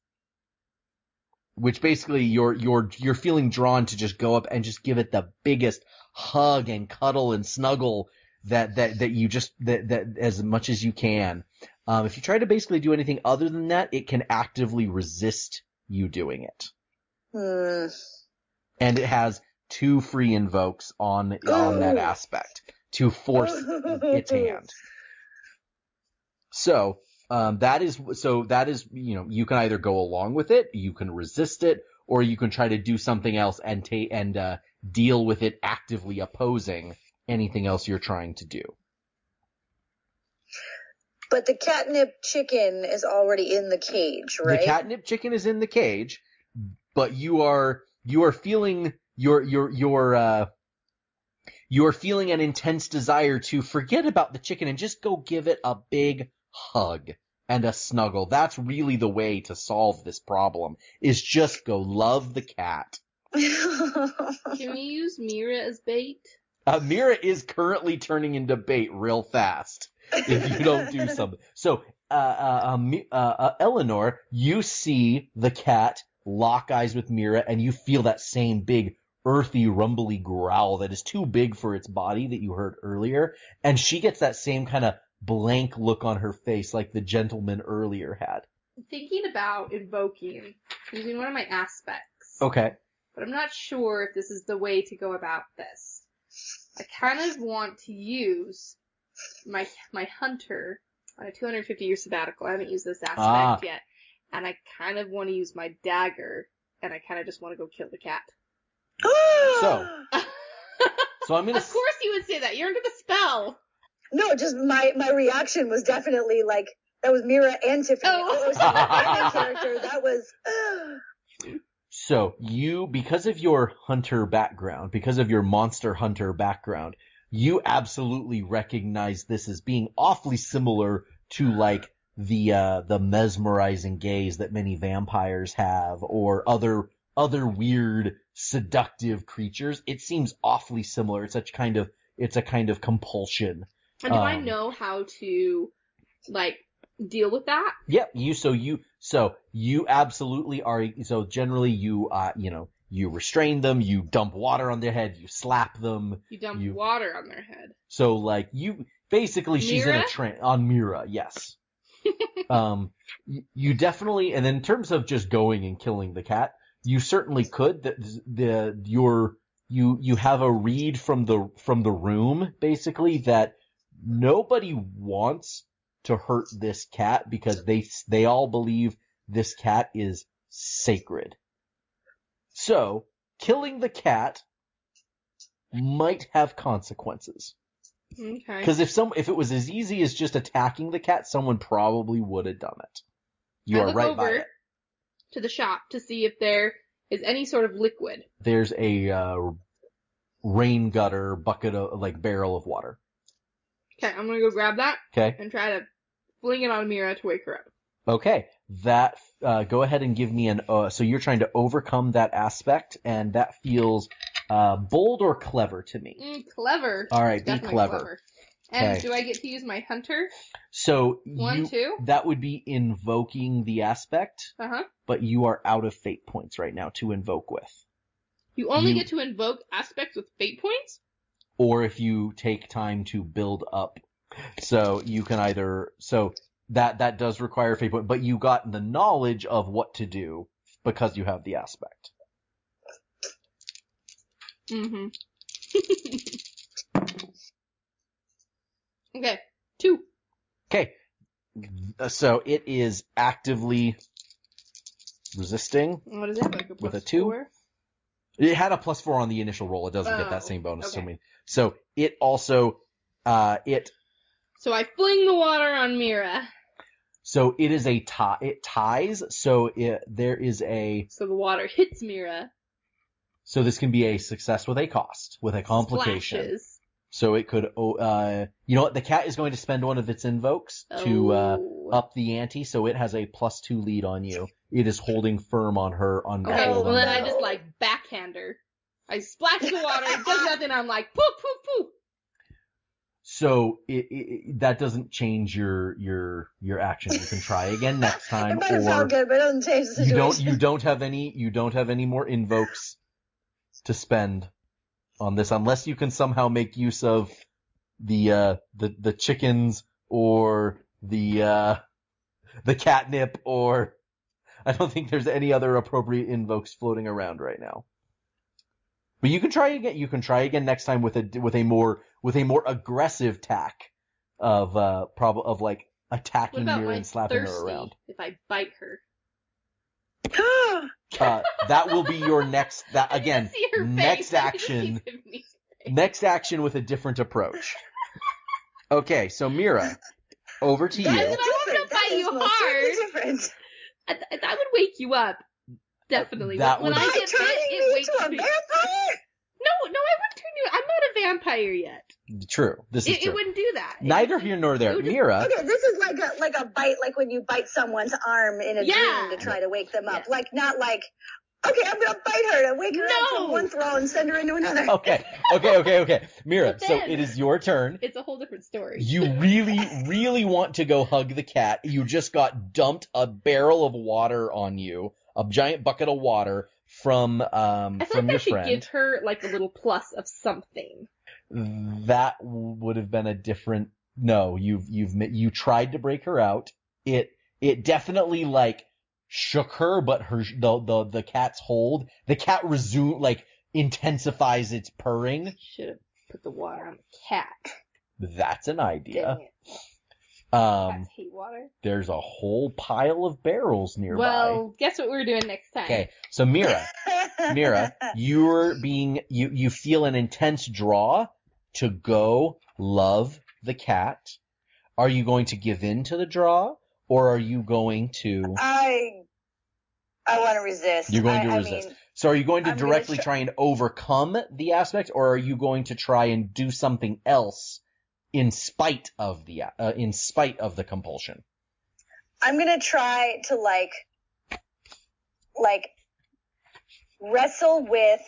which basically you're, you're, you're feeling drawn to just go up and just give it the biggest hug and cuddle and snuggle that, that, that you just, that, that as much as you can. Um, if you try to basically do anything other than that, it can actively resist you doing it. And it has two free invokes on, on that aspect to force its hand. So, um, that is, so that is, you know, you can either go along with it, you can resist it, or you can try to do something else and take, and, uh, deal with it actively opposing anything else you're trying to do. But the catnip chicken is already in the cage, right? The catnip chicken is in the cage, but you are, you are feeling, your, your, your, uh, you are feeling an intense desire to forget about the chicken and just go give it a big hug and a snuggle. That's really the way to solve this problem, is just go love the cat. Can we use Meera as bait? Uh, Meera is currently turning into bait real fast if you don't do something. So, uh, uh, uh, uh, uh, Eleanor, you see the cat lock eyes with Meera and you feel that same big earthy rumbly growl that is too big for its body that you heard earlier. And she gets that same kind of blank look on her face like the gentleman earlier had. I'm thinking about invoking using one of my aspects. Okay. but I'm not sure if this is the way to go about this. I kind of want to use my my hunter on a 250 year sabbatical. I haven't used this aspect Ah. yet, and I kind of want to use my dagger, and I kind of just want to go kill the cat. So- So I'm gonna. of course you would say that. You're under the spell. No, just my my reaction was definitely like that was Meera and Tiffany. Oh. All of a sudden, character that was. So you, because of your hunter background, because of your monster hunter background, you absolutely recognize this as being awfully similar to like the uh the mesmerizing gaze that many vampires have or other other weird seductive creatures. It seems awfully similar. It's such kind of it's a kind of compulsion. And do I Um, know how to like deal with that? Yep, you so you so you absolutely are so generally you uh you know you restrain them, you dump water on their head, you slap them. You dump You- water on their head. So like you basically she's in a train on Meera, yes. um you, you definitely and in terms of just going and killing the cat, you certainly could the the your you you have a read from the from the room basically that nobody wants to hurt this cat because they they all believe this cat is sacred. So, killing the cat might have consequences. Okay. Because if some if it was as easy as just attacking the cat, someone probably would have done it. You I are right by over it. to the shop to see if there is any sort of liquid. There's a uh, rain gutter bucket of like barrel of water. Okay, I'm gonna go grab that Okay. and try to fling it on Meera to wake her up. Okay, that uh, go ahead and give me an. Uh, so you're trying to overcome that aspect, and that feels uh, bold or clever to me. Mm, clever. All right, be Definitely clever. And Okay. do I get to use my hunter? So One, you two. that would be invoking the aspect, Uh huh. but you are out of fate points right now to invoke with. You only You- get to invoke aspects with fate points. Or if you take time to build up, so you can either so that that does require fate point, but you got the knowledge of what to do because you have the aspect. Mm-hmm. okay, two. Okay. So it is actively resisting. What is it? Like a With a two? four? It had a plus four on the initial roll. It doesn't get Oh, that same bonus. So, okay. me- so it also, uh, it, So I fling the water on Meera. so it is a tie, it ties. So it, there is a, So the water hits Meera. so this can be a success with a cost, with a complication. Splashes. So it could, oh, uh, you know what? The cat is going to spend one of its invokes to, uh, Oh. up the ante. So it has a plus two lead on you. It is holding firm on her, on Okay, well then I just like backhand her. I splash the water, it does nothing, I'm like, poof, poof, poof. So it, it, it- that doesn't change your your your action. You can try again next It time, might have or felt good, but it doesn't change the situation. you don't you don't have any you don't have any more invokes to spend on this unless you can somehow make use of the uh the the chickens or the uh the catnip or I don't think there's any other appropriate invokes floating around right now. But you can try again. You can try again next time with a with a more with a more aggressive tack of uh prob of like attacking about her and slapping her around. if I bite her? Uh, that will be your next. That I need to again. see face. Next I need to see action. Next action with a different approach. Okay, so Meera, over to That you. is I want to bite you hard. certainly. I th- that would wake you up. Definitely. that when would- I get bit, it wakes into a me. vampire? No, no, I wouldn't turn you. I'm not a vampire yet. True. This is It, true. it wouldn't do that. Neither here nor there. just- Meera, Okay, this is like a like a bite, like when you bite someone's arm in a Yeah. dream to try to wake them up. Yeah. Like not like, okay, I'm gonna bite her to wake her up from one throw and send her into another. okay, okay, okay, okay. Meera, But so it is your turn. It's a whole different story. You really, really want to go hug the cat. You just got dumped a barrel of water on you, a giant bucket of water from um I feel from like I your should friend. give her like a little plus of something. that would have been a different no you've you've you tried to break her out it it definitely like shook her, but her the the the cat's hold, the cat resume like intensifies its purring. Should have put the water on the cat. That's an idea. Dang it. Um, hate water. there's a whole pile of barrels nearby. Well, guess what we're doing next time? okay, so Meera, Meera, you're being you you feel an intense draw to go love the cat. Are you going to give in to the draw, or are you going to? I I want to resist. You're going I- to I resist. mean, So are you going to I'm directly try- try and overcome the aspect, or are you going to try and do something else in spite of the uh, in spite of the compulsion? I'm gonna try to like, like, wrestle with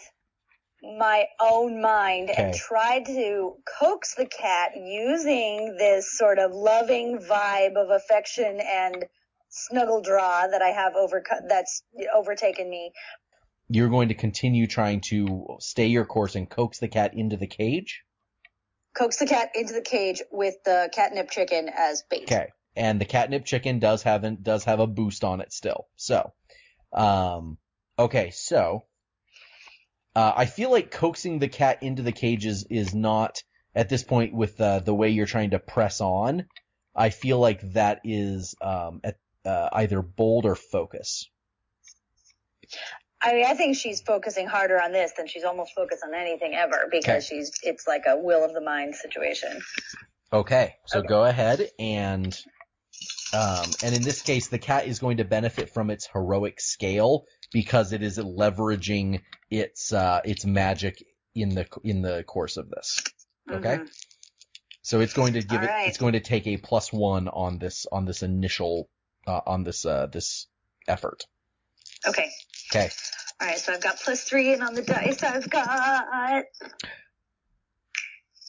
my own mind and try to coax the cat using this sort of loving vibe of affection and snuggle draw that I have over that's overtaken me. You're going to continue trying to stay your course and coax the cat into the cage. Coax the cat into the cage with the catnip chicken as bait. Okay. And the catnip chicken does have an, does have a boost on it still. So, um, okay, so, uh, I feel like coaxing the cat into the cages is not, at this point with, uh, the way you're trying to press on, I feel like that is, um, at, uh, either bold or focus. I mean, I think she's focusing harder on this than she's almost focused on anything ever because she's, it's like a will of the mind situation. Okay, so Okay. go ahead and, um, and in this case, the cat is going to benefit from its heroic scale because it is leveraging its, uh, its magic in the, in the course of this. Okay? Mhm. So it's going to give All it, right. it's going to take a plus one on this, on this initial, uh, on this, uh, this effort. Okay. Okay. All right. So I've got plus three, and on the dice I've got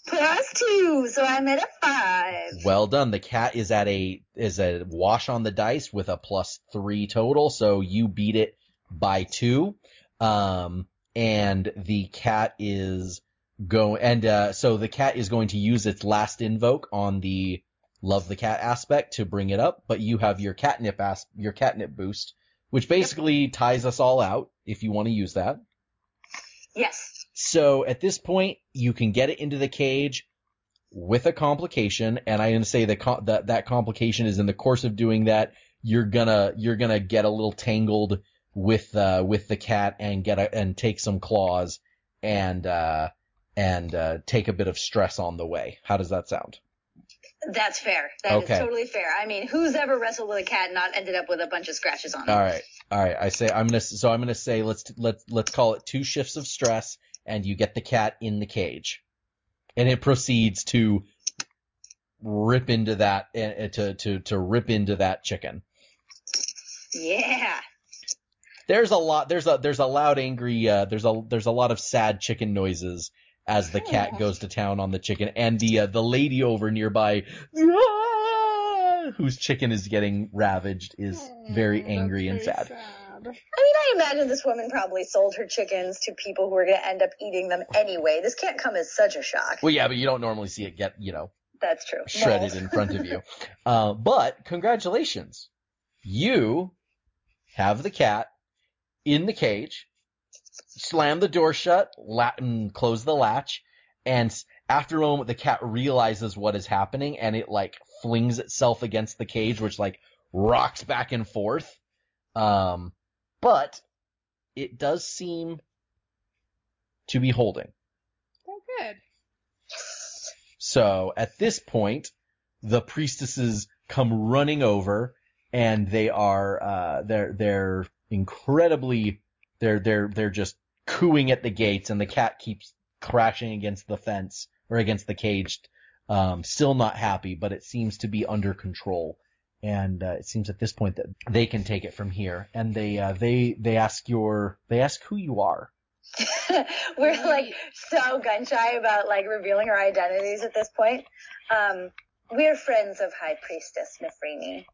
plus two. So I'm at a five. Well done. The cat is at a, is a wash on the dice with a plus three total, so you beat it by two. Um, and the cat is go, and, uh, so the cat is going to use its last invoke on the love the cat aspect to bring it up, but you have your catnip as, your catnip boost, which basically ties us all out if you want to use that. Yes. So at this point, you can get it into the cage with a complication, and I'm gonna say that co- that that complication is in the course of doing that, you're gonna you're gonna get a little tangled with uh with the cat and get a and take some claws and uh and uh take a bit of stress on the way. How does that sound? That's fair. That is Okay. totally fair. I mean, who's ever wrestled with a cat and not ended up with a bunch of scratches on it? All right, all right. I say I'm gonna so I'm gonna say let's let's let's call it two shifts of stress, and you get the cat in the cage, and it proceeds to rip into that uh, to to to rip into that chicken. Yeah. There's a lot. There's a there's a loud angry. Uh, there's a there's a lot of sad chicken noises as the cat goes to town on the chicken, and the uh, the lady over nearby. "Ah," Whose chicken is getting ravaged is very angry and sad. I mean, I imagine this woman probably sold her chickens to people who are going to end up eating them anyway. This can't come as such a shock. Well, yeah, but you don't normally see it get you know That's true. shredded Well, in front of you. Uh, but congratulations, you have the cat in the cage. Slam the door shut, la- and close the latch, and after a moment, the cat realizes what is happening, and it like flings itself against the cage, which like rocks back and forth. Um, but it does seem to be holding. Oh, good. So at this point, the priestesses come running over and they are, uh, they're, they're incredibly, they're, they're, they're just cooing at the gates and the cat keeps crashing against the fence or against the cage. Um, still not happy, but it seems to be under control. And, uh, it seems at this point that they can take it from here. And they, uh, they, they ask your, they ask who you are. We're like so gun shy about like revealing our identities at this point. Um, we're friends of High Priestess Nefrini,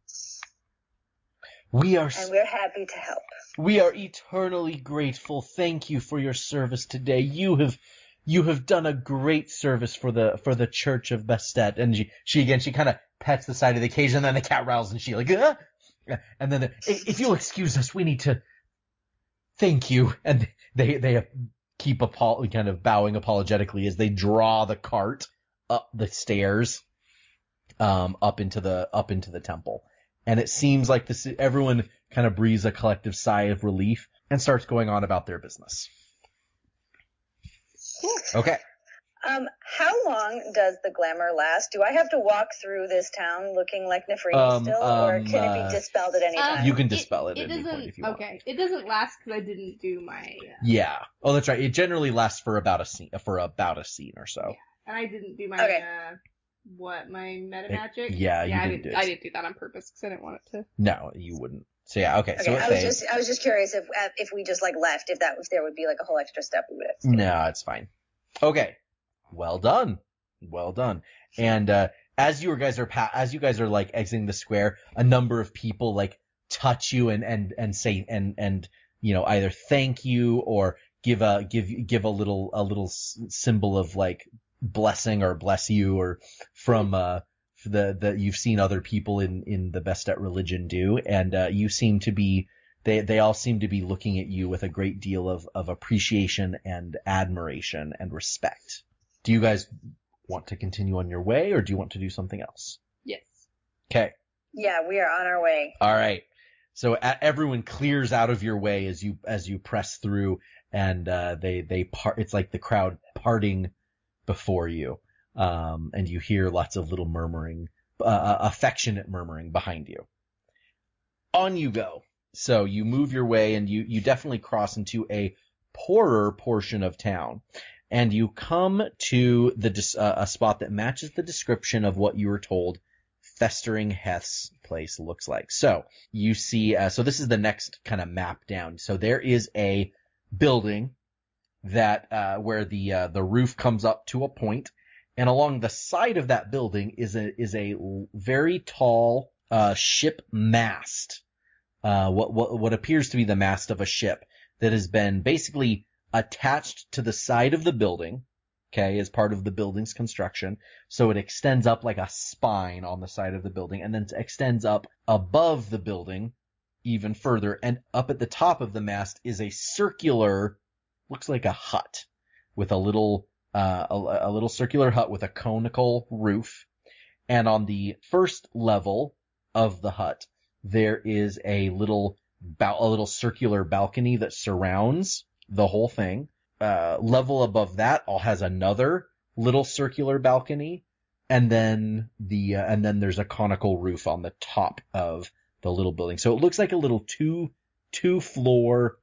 We are, and we're happy to help. We are eternally grateful. Thank you for your service today. You have, you have done a great service for the, for the Church of Bastet. And she, she again, she kind of pets the side of the cage and then the cat rattles and she like, "Ah!" And then, if you'll excuse us, we need to thank you. And they, they keep apo- kind of bowing apologetically as they draw the cart up the stairs, um, up into the, up into the temple. And it seems like this, everyone kind of breathes a collective sigh of relief and starts going on about their business. Okay. Um, how long does the glamour last? Do I have to walk through this town looking like Nefrini Um, still, or um, can it uh, be dispelled at any Um, time? You can dispel it, It at any point doesn't. if you want. Okay, it doesn't last because I didn't do my, uh, Yeah. Oh, that's right. It generally lasts for about a scene, for about a scene or so. and I didn't do my Okay. uh, what my meta magic. yeah, you yeah, I didn't didn't. do it. I didn't do that on purpose because I didn't want it to. No, you wouldn't. So yeah, okay. okay, it I was fades. just I was just curious if uh, if we just like left, if that if there would be like a whole extra step we would have. No, it's fine. Okay. Well done. Well done. And, uh, as you guys are, pa- as you guys are like exiting the square, a number of people like touch you and, and, and say, and, and, you know, either thank you or give a, give, give a little, a little s- symbol of like blessing or bless you or from, uh, the, the, you've seen other people in, in the Bastet religion do. And, uh, you seem to be, they, they all seem to be looking at you with a great deal of, of appreciation and admiration and respect. Do you guys want to continue on your way or do you want to do something else? Yes. Okay. Yeah, we are on our way. All right. So a everyone clears out of your way as you, as you press through and, uh, they, they part, it's like the crowd parting before you. Um, and you hear lots of little murmuring, uh, uh, affectionate murmuring behind you. On you go. So you move your way and you, you definitely cross into a poorer portion of town and you come to the, uh, a spot that matches the description of what you were told Festering Heth's place looks like. So you see, uh, so this is the next kind of map down. So there is a building that, uh, where the, uh, the roof comes up to a point and along the side of that building is a, is a very tall, uh, ship mast. Uh, what, what, what appears to be the mast of a ship that has been basically attached to the side of the building, okay, as part of the building's construction. So it extends up like a spine on the side of the building and then extends up above the building even further. And up at the top of the mast is a circular, looks like a hut with a little, uh, a, a little circular hut with a conical roof. And on the first level of the hut, there is a little, ba- a little circular balcony that surrounds the whole thing. Uh, level above that all has another little circular balcony. And then the, uh, and then there's a conical roof on the top of the little building. So it looks like a little two, two floor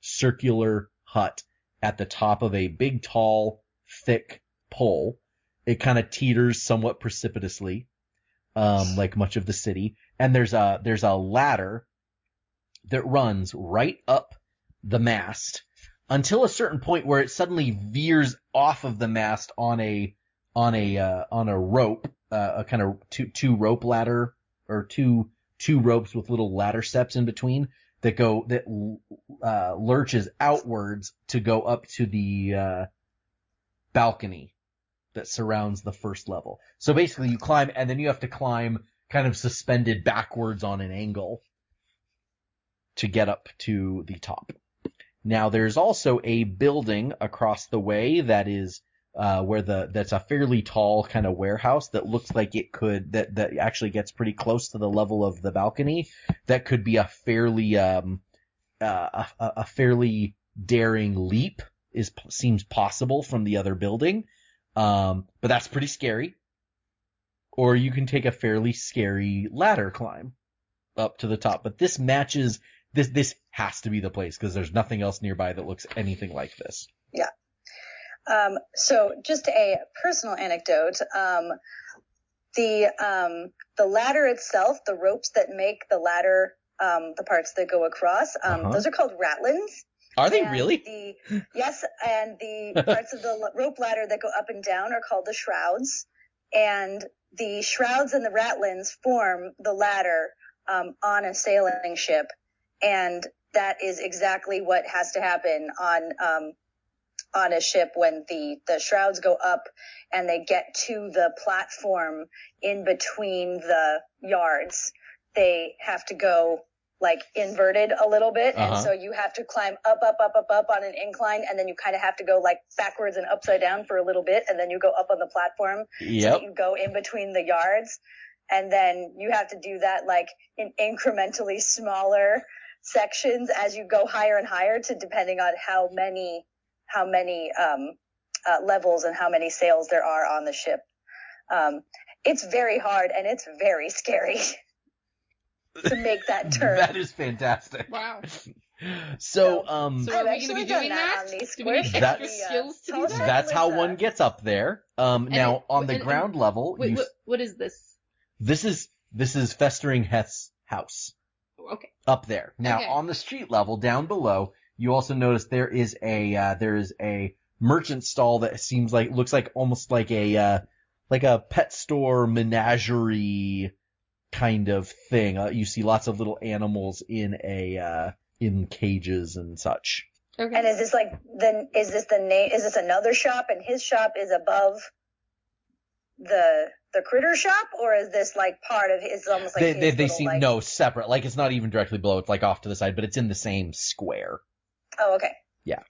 circular hut at the top of a big, tall, thick pole. It kind of teeters somewhat precipitously, um, like much of the city. And there's a, there's a ladder that runs right up the mast until a certain point where it suddenly veers off of the mast on a, on a, uh, on a rope, uh, a kind of two, two rope ladder or two, two ropes with little ladder steps in between that go, that, uh, lurches outwards to go up to the, uh, balcony that surrounds the first level. So basically you climb and then you have to climb kind of suspended backwards on an angle to get up to the top. Now there's also a building across the way that is uh, where the that's a fairly tall kind of warehouse that looks like it could that that actually gets pretty close to the level of the balcony. That could be a fairly um uh, a, a fairly daring leap is seems possible from the other building. Um, but that's pretty scary. Or you can take a fairly scary ladder climb up to the top. But this matches this this has to be the place because there's nothing else nearby that looks anything like this. Yeah. Um, so just a personal anecdote. Um, the um, the ladder itself, the ropes that make the ladder, um, the parts that go across, um, Uh-huh. those are called ratlines. Are they And really? The, yes, and the parts of the rope ladder that go up and down are called the shrouds. And the shrouds and the ratlines form the ladder um, on a sailing ship. And that is exactly what has to happen on um, on a ship when the the shrouds go up and they get to the platform in between the yards. they have to go like inverted a little bit. Uh-huh. And so you have to climb up, up, up, up, up on an incline. And then you kind of have to go like backwards and upside down for a little bit. And then you go up on the platform so Yep. you go in between the yards. And then you have to do that like in incrementally smaller sections as you go higher and higher to depending on how many, how many, um, uh, levels and how many sails there are on the ship. Um, it's very hard and it's very scary to make that turn. That is fantastic. Wow. So, So- um, So are we going to be doing that that? Do we need extra That's- skills to do That's- that? that's how one gets up there. Um, And now it- on the and- and- ground level, Wait, you, what, what is this? this is this is festering Heth's house Okay. up there. Now Okay. on the street level down below, you also notice there is a uh, there is a merchant stall that seems like looks like almost like a uh, like a pet store menagerie kind of thing. Uh, you see lots of little animals in a uh, in cages and such. Okay. And is this like the is this the name? Is this another shop and his shop is above the the critter shop, or is this like part of his? Almost like they his they, they little, seem like- no separate. Like it's not even directly below. It's like off to the side, but it's in the same square. Oh, okay. Yeah.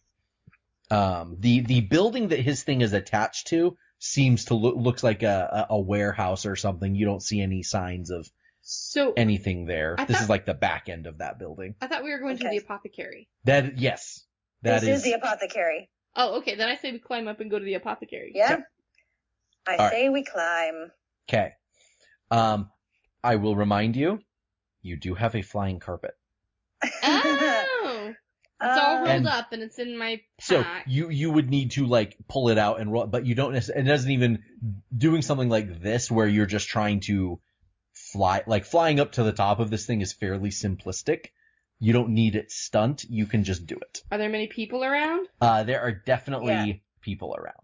Um, the the building that his thing is attached to seems to look looks like a, a a warehouse or something. You don't see any signs of So anything there. I this thought- is like the back end of that building. I thought we were going to the apothecary. That yes, that this is. is the apothecary. Oh, okay. Then I say we climb up and go to the apothecary. Yeah. Okay. I All right. say we climb. Okay. Um, I will remind you, you do have a flying carpet. Oh, it's all Uh, rolled And- up and it's in my pack. So you you would need to like pull it out and roll, but you don't necessarily. It doesn't even doing something like this where you're just trying to fly, like flying up to the top of this thing is fairly simplistic. You don't need it stunt. You can just do it. Are there many people around? Uh, there are definitely Yeah. people around.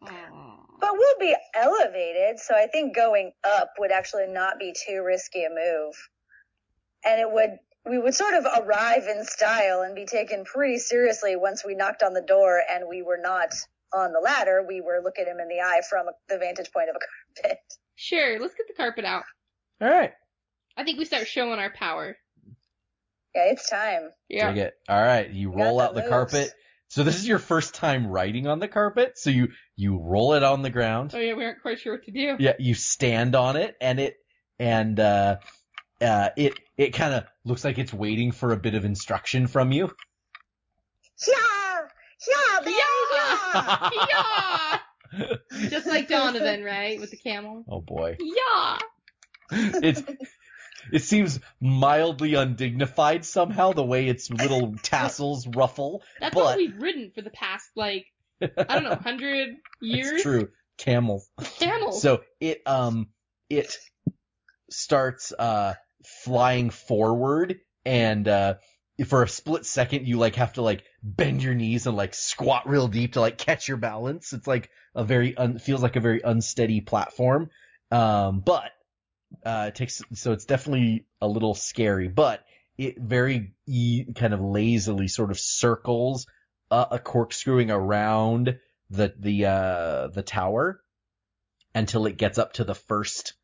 But we'll be elevated, so I think going up would actually not be too risky a move. And it would, we would sort of arrive in style and be taken pretty seriously once we knocked on the door and we were not on the ladder. We were looking him in the eye from the vantage point of a carpet. Sure, let's get the carpet out. All right. I think we start showing our power. Yeah, it's time. Yeah. Dig it. All right. You got roll out the moves. carpet. So this is your first time riding on the carpet. So you, you roll it on the ground. Oh yeah, we aren't quite sure what to do. Yeah, you stand on it and it, and, uh, uh, it, it kind of looks like it's waiting for a bit of instruction from you. Yeah! Yeah, baby, yeah! yeah. Just like Donovan, right, with the camel. Oh boy. Yeah. It's, it seems mildly undignified somehow, the way its little tassels ruffle. That's But- all we've ridden for the past like I don't know, hundred years. It's true. Camels. Camels. So it um it starts uh flying forward and uh for a split second you like have to like bend your knees and like squat real deep to like catch your balance. It's like a very un- feels like a very unsteady platform. Um but uh it takes so it's definitely a little scary, but it very e- kind of lazily sort of circles uh, a corkscrewing around the the uh the tower until it gets up to the first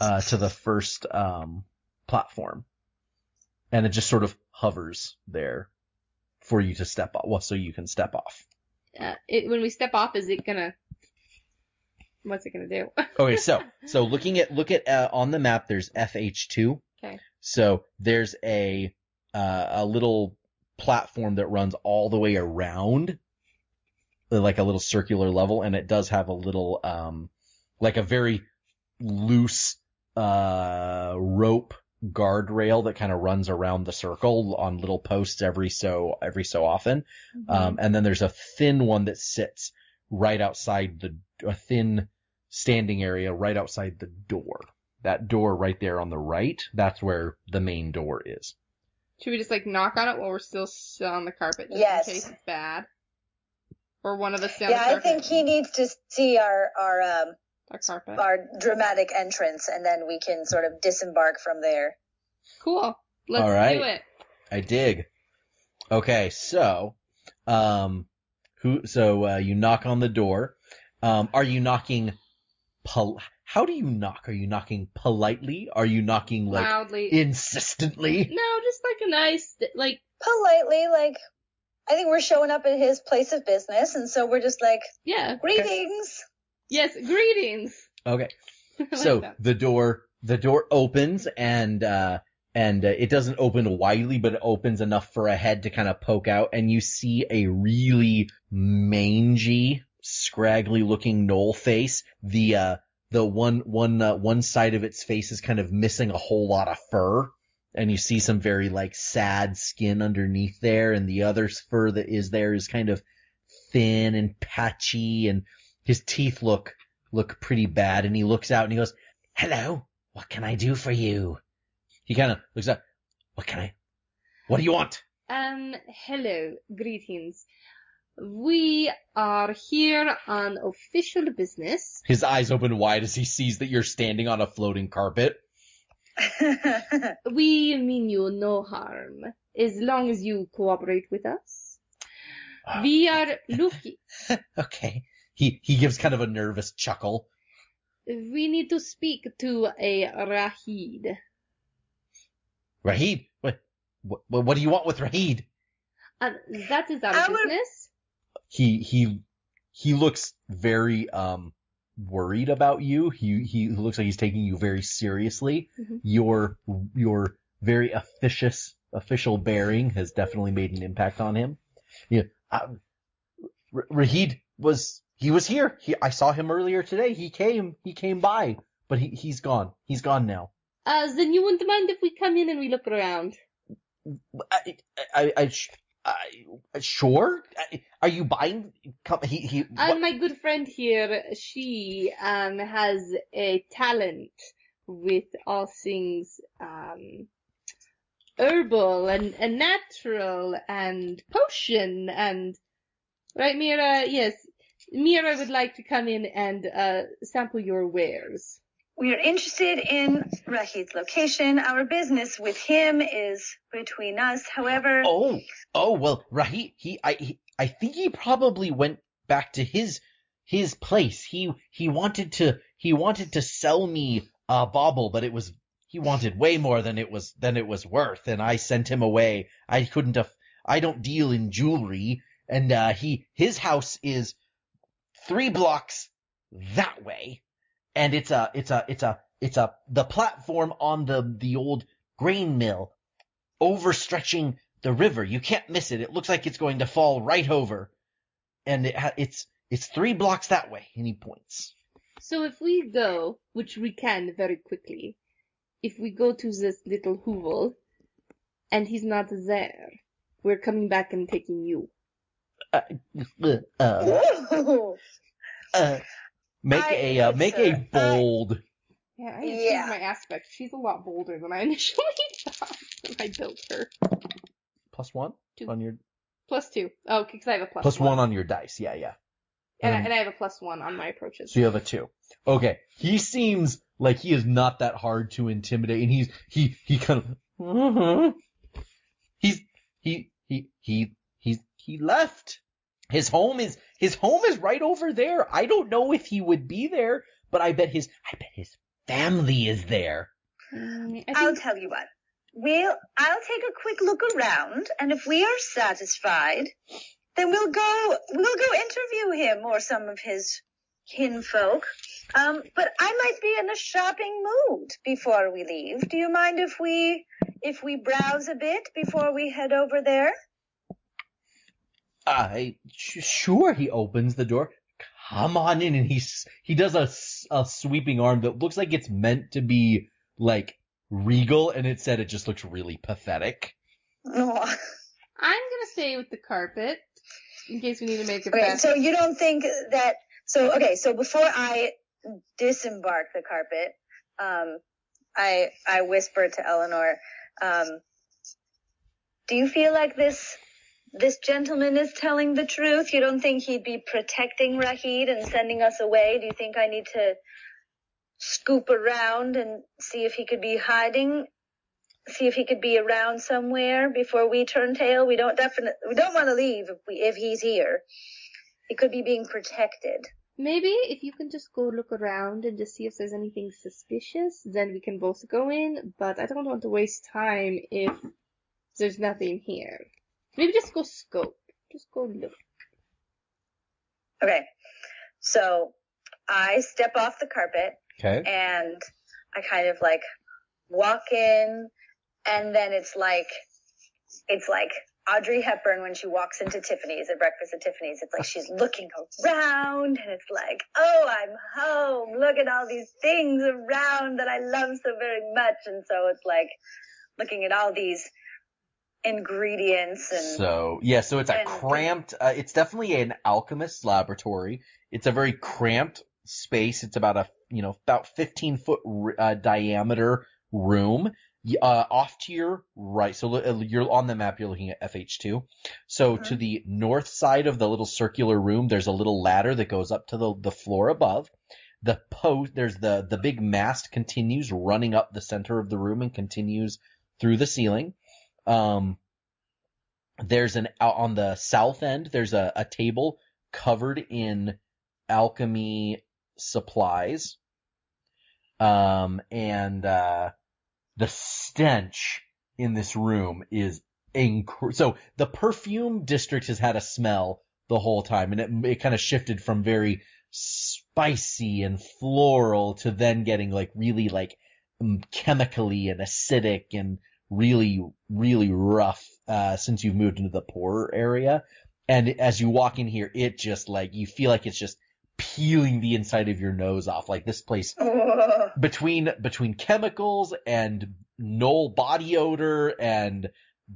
uh to the first um platform and it just sort of hovers there for you to step off well so you can step off uh, it, when we step off, is it gonna? What's it gonna do? okay so so looking at look at uh, on the map there's fh2 Okay. so there's a uh, a little platform that runs all the way around like a little circular level and it does have a little um like a very loose uh rope guardrail that kind of runs around the circle on little posts every so every so often Mm-hmm. um and then there's a thin one that sits right outside the a thin standing area right outside the door that door right there on the right that's where the main door is Should we just like knock on it while we're still s- on the carpet, just Yes. in case it's bad? Or one of us down Yeah, the I think he needs to see our, our, um, Our carpet. our dramatic entrance and then we can sort of disembark from there. Cool. Let's All right. do it. I dig. Okay, so, um, who? So uh, you knock on the door. Um, are you knocking? Pol- how do you knock? Are you knocking politely? Are you knocking like Loudly. insistently? no, just like a nice, like, Politely, like, I think we're showing up at his place of business, and so we're just like, yeah. greetings. Yes, greetings. Okay. Like So that. the door the door opens and uh and uh, it doesn't open widely, but it opens enough for a head to kind of poke out, and you see a really mangy, scraggly looking gnoll face. The uh the one one uh, one side of its face is kind of missing a whole lot of fur, and you see some very like sad skin underneath there, and the other fur that is there is kind of thin and patchy, and his teeth look look pretty bad, and he looks out and he goes, "Hello, what can I do for you?" He kind of looks up. What can I? What do you want? Um, hello, greetings. We are here on official business. His eyes open wide as he sees that you're standing on a floating carpet. We mean you no harm, as long as you cooperate with us. We are looking. okay. He he gives kind of a nervous chuckle. We need to speak to a Raheed. Raheed, what what what do you want with Raheed? And that is our, Our- business. He he he looks very um worried about you. He he looks like he's taking you very seriously. Mhm. Your your very officious official bearing has definitely made an impact on him. Yeah, um, Raheed was he was here. He I saw him earlier today. He came he came by, but he he's gone. He's gone now. Uh, then you wouldn't mind if we come in and we look around. I I, I, I sure. I, are you buying? Come, he he. And what- my good friend here, she um has a talent with all things um herbal and, and natural and potion and right Meera? Yes. Meera would like to come in and uh sample your wares. we are interested in Raheed's location. Our business with him is between us. However, Oh, oh well, Raheed. He I he, I think he probably went back to his his place. He he wanted to he wanted to sell me a bauble, but it was he wanted way more than it was than it was worth, and I sent him away. I couldn't have. I don't deal in jewelry, and uh, he his house is three blocks that way, and it's a it's a it's a it's a the platform on the the old grain mill overstretching the river. You can't miss it. It looks like it's going to fall right over, and it ha- it's it's three blocks that way. And he points. So if we go, which we can very quickly, if we go to this little hovel and he's not there, we're coming back and taking you. Uh, uh, make I- a uh, make a sir, I- bold. Yeah, I Yeah. changed my aspect. She's a lot bolder than I initially thought when I built her. Plus one Two. on your Plus two. Oh, because I have a plus. plus, plus one on your dice. Yeah, yeah. and, I, um, and I have a plus one on my approaches. So you have a two. Okay. He seems like he is not that hard to intimidate, and he's he he kind of. Mm-hmm. He's he he he he's he left. His home is his home is right over there. I don't know if he would be there, but I bet his I bet his family is there. Mm, I I'll tell you what. We'll I'll take a quick look around, and if we are satisfied, then we'll go we'll go interview him or some of his kinfolk. Um, but I might be in a shopping mood before we leave. Do you mind if we if we browse a bit before we head over there? I sh- sure he opens the door. Come on in, and he's he does a, a sweeping arm that looks like it's meant to be like regal, and it said it just looks really pathetic. No. I'm gonna stay with the carpet in case we need to make it Okay, fast. so you don't think that so okay, so before I disembark the carpet, um I I whisper to Eleanor, um do you feel like this this gentleman is telling the truth? You don't think he'd be protecting Raheed and sending us away? Do you think I need to scoop around and see if he could be hiding? See if he could be around somewhere before we turn tail. We don't definitely we don't want to leave if we if he's here. He could be being protected. maybe if you can just go look around and just see if there's anything suspicious, then we can both go in, but I don't want to waste time if there's nothing here. Maybe just go scope. Just go look. Okay. So I step off the carpet Okay. and I kind of like walk in and then it's like, it's like Audrey Hepburn when she walks into Tiffany's at breakfast at Tiffany's. It's like she's looking around and it's like, oh, I'm home. Look at all these things around that I love so very much. And so it's like looking at all these ingredients and So yeah, so it's a and- cramped. Uh, it's definitely an alchemist's laboratory. It's a very cramped space. It's about a you know about 15 foot uh, diameter room. Uh, off to your right, so uh, you're on the map. You're looking at FH2. So to Mhm. the north side of the little circular room, there's a little ladder that goes up to the the floor above. The post, there's the the big mast continues running up the center of the room and continues through the ceiling. Um, there's an on the south end. There's a, a table covered in alchemy supplies. Um, and uh, the stench in this room is inc- so the perfume district has had a smell the whole time, and it it kind of shifted from very spicy and floral to then getting like really like um, chemically and acidic and really really rough uh, since you've moved into the poorer area. And as you walk in here, it just like you feel like it's just peeling the inside of your nose off. Like this place between between chemicals and gnoll body odor and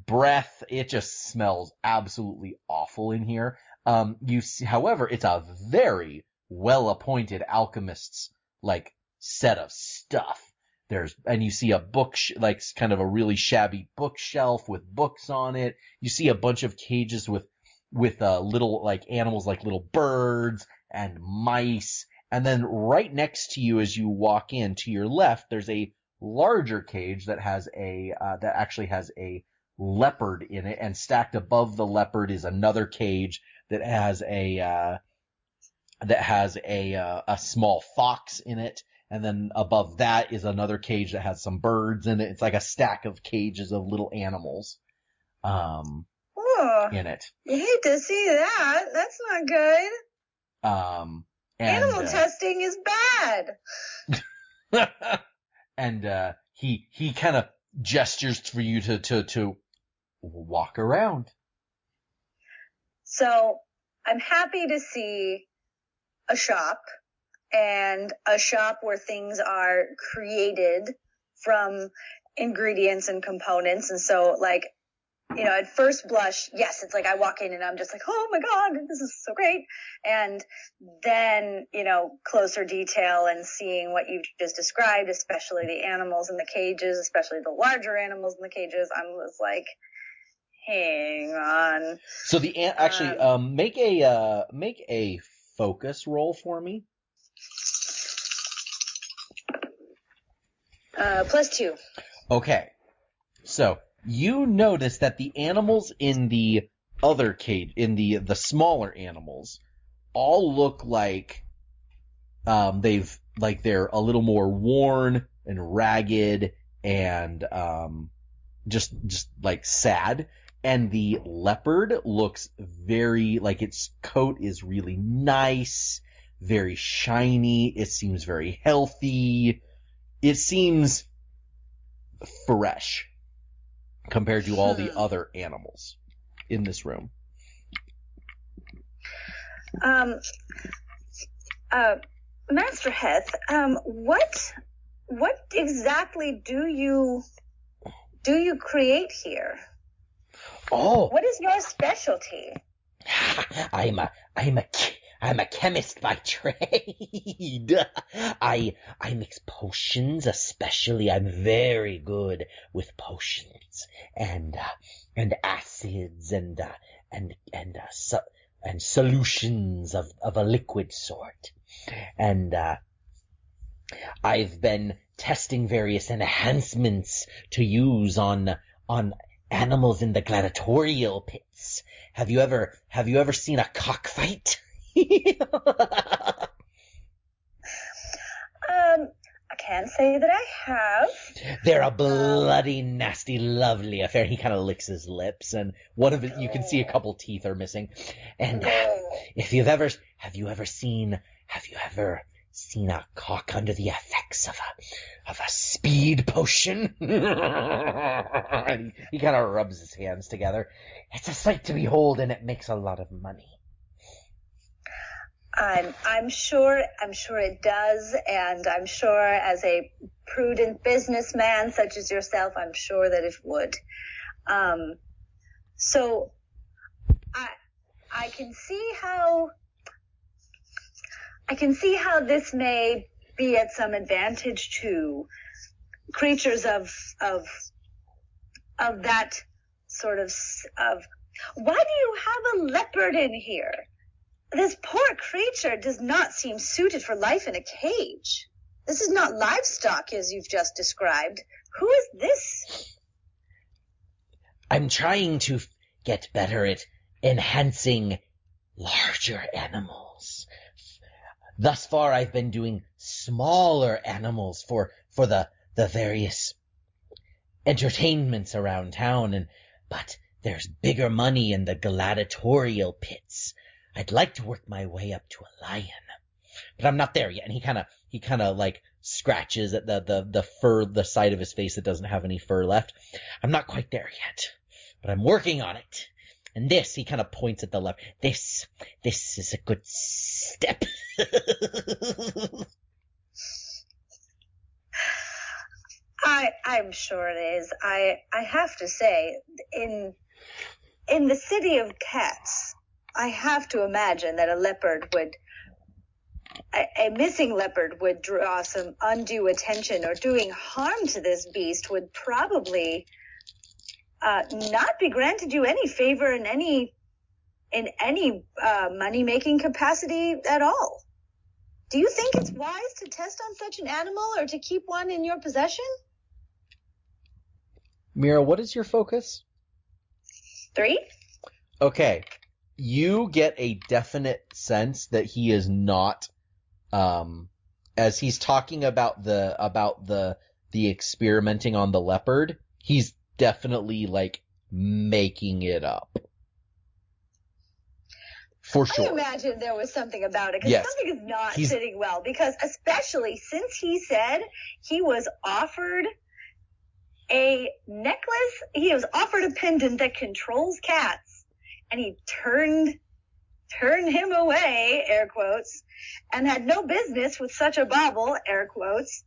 breath, it just smells absolutely awful in here. Um, you see, however, it's a very well appointed alchemist's like set of stuff. There's, and you see a book, sh- like kind of a really shabby bookshelf with books on it. You see a bunch of cages with, with, uh, little, like animals like little birds and mice. And then right next to you as you walk in to your left, there's a larger cage that has a, uh, that actually has a leopard in it and stacked above the leopard is another cage that has a, uh, that has a, uh, a small fox in it. And then above that is another cage that has some birds in it. It's like a stack of cages of little animals, um, in it. You hate to see that. That's not good. Um, and, Animal uh, testing is bad. and uh, he he kind of gestures for you to to to walk around. So I'm happy to see a shop and a shop where things are created from ingredients and components. And so like, you know, at first blush, yes, it's like I walk in and I'm just like, oh my God, this is so great. And then, you know, closer detail and seeing what you've just described, especially the animals in the cages, especially the larger animals in the cages, I'm just like, hang on. So the ant actually um make a uh make a focus roll for me. Uh, plus two. Okay. So you notice that the animals in the other cage, in the the smaller animals, all look like um they've like they're a little more worn and ragged and um just just like sad. And the leopard looks very like its coat is really nice, very shiny. It seems very healthy. It seems fresh compared to all the Hmm. other animals in this room. Um, uh, Master Heth, um, what, what exactly do you, do you create here? Oh, What is your specialty? I'm a, I'm a, I'm a chemist by trade. I, I mix potions, especially. I'm very good with potions and, uh, and acids and, uh, and, and, uh, so, and solutions of, of a liquid sort. And, uh, I've been testing various enhancements to use on, on animals in the gladiatorial pits. Have you ever have you ever seen a cockfight? um, I can't say that I have. They're a bloody, um, nasty, lovely affair. He kind of licks his lips, and one of it, you can see a couple teeth are missing. And oh. if you've ever, have you ever seen, have you ever seen a cock under the effects of a of a speed potion. he, he kind of rubs his hands together. It's a sight to behold, and it makes a lot of money. I'm I'm sure I'm sure it does, and I'm sure as a prudent businessman such as yourself, I'm sure that it would. Um, so I I can see how I can see how this may be at some advantage to creatures of of of that sort of of why do you have a leopard in here? This poor creature does not seem suited for life in a cage. This is not livestock as you've just described. Who is this? I'm trying to get better at enhancing larger animals. Thus far, I've been doing smaller animals for, for the, the various entertainments around town and, but there's bigger money in the gladiatorial pits. I'd like to work my way up to a lion, but I'm not there yet. And he kind of, he kind of like scratches at the, the, the fur, the side of his face that doesn't have any fur left. I'm not quite there yet, but I'm working on it. And this, he kind of points at the left. This, this is a good step. I I'm sure it is. I I have to say in in the city of cats, I have to imagine that a leopard would a, a missing leopard would draw some undue attention or doing harm to this beast would probably uh, not be granted you any favor in any in any uh, money making capacity at all. Do you think it's wise to test on such an animal or to keep one in your possession? Meera, what is your focus? Three? Okay. You get a definite sense that he is not, um, as he's talking about the, about the, the experimenting on the leopard, he's definitely like making it up. For sure. I imagine there was something about it because Yes. something is not He's- sitting well because especially since he said he was offered a necklace, he was offered a pendant that controls cats and he turned turned him away, air quotes, and had no business with such a bauble, air quotes.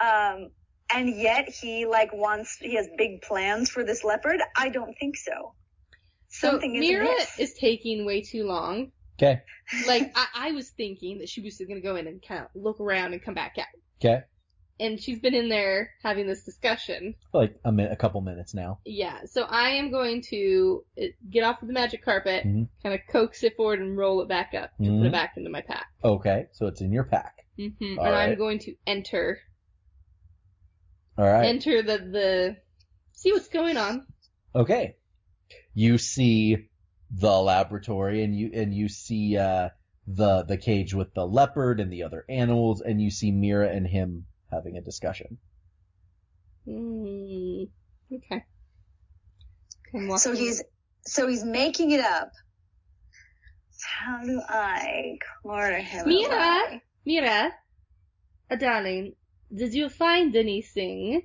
Um, and yet he like wants he has big plans for this leopard. I don't think so. So Something is Meera amiss. is taking way too long. Okay. Like I, I was thinking that she was just gonna go in and kind of look around and come back out. Okay. And she's been in there having this discussion. Like a minute, a couple minutes now. Yeah, so I am going to uh, get off of the magic carpet, Mhm. kind of coax it forward and roll it back up and put Mhm. it back into my pack. Okay. So it's in your pack. hmm And All I'm going to enter, All right. enter the, the, see what's going on. Okay. You see the laboratory and you and you see uh the the cage with the leopard and the other animals and you see Meera and him having a discussion. Mm, okay. Okay, So he's so he's making it up. How do I corner him? Meera, away? Meera, uh, darling, did you find anything?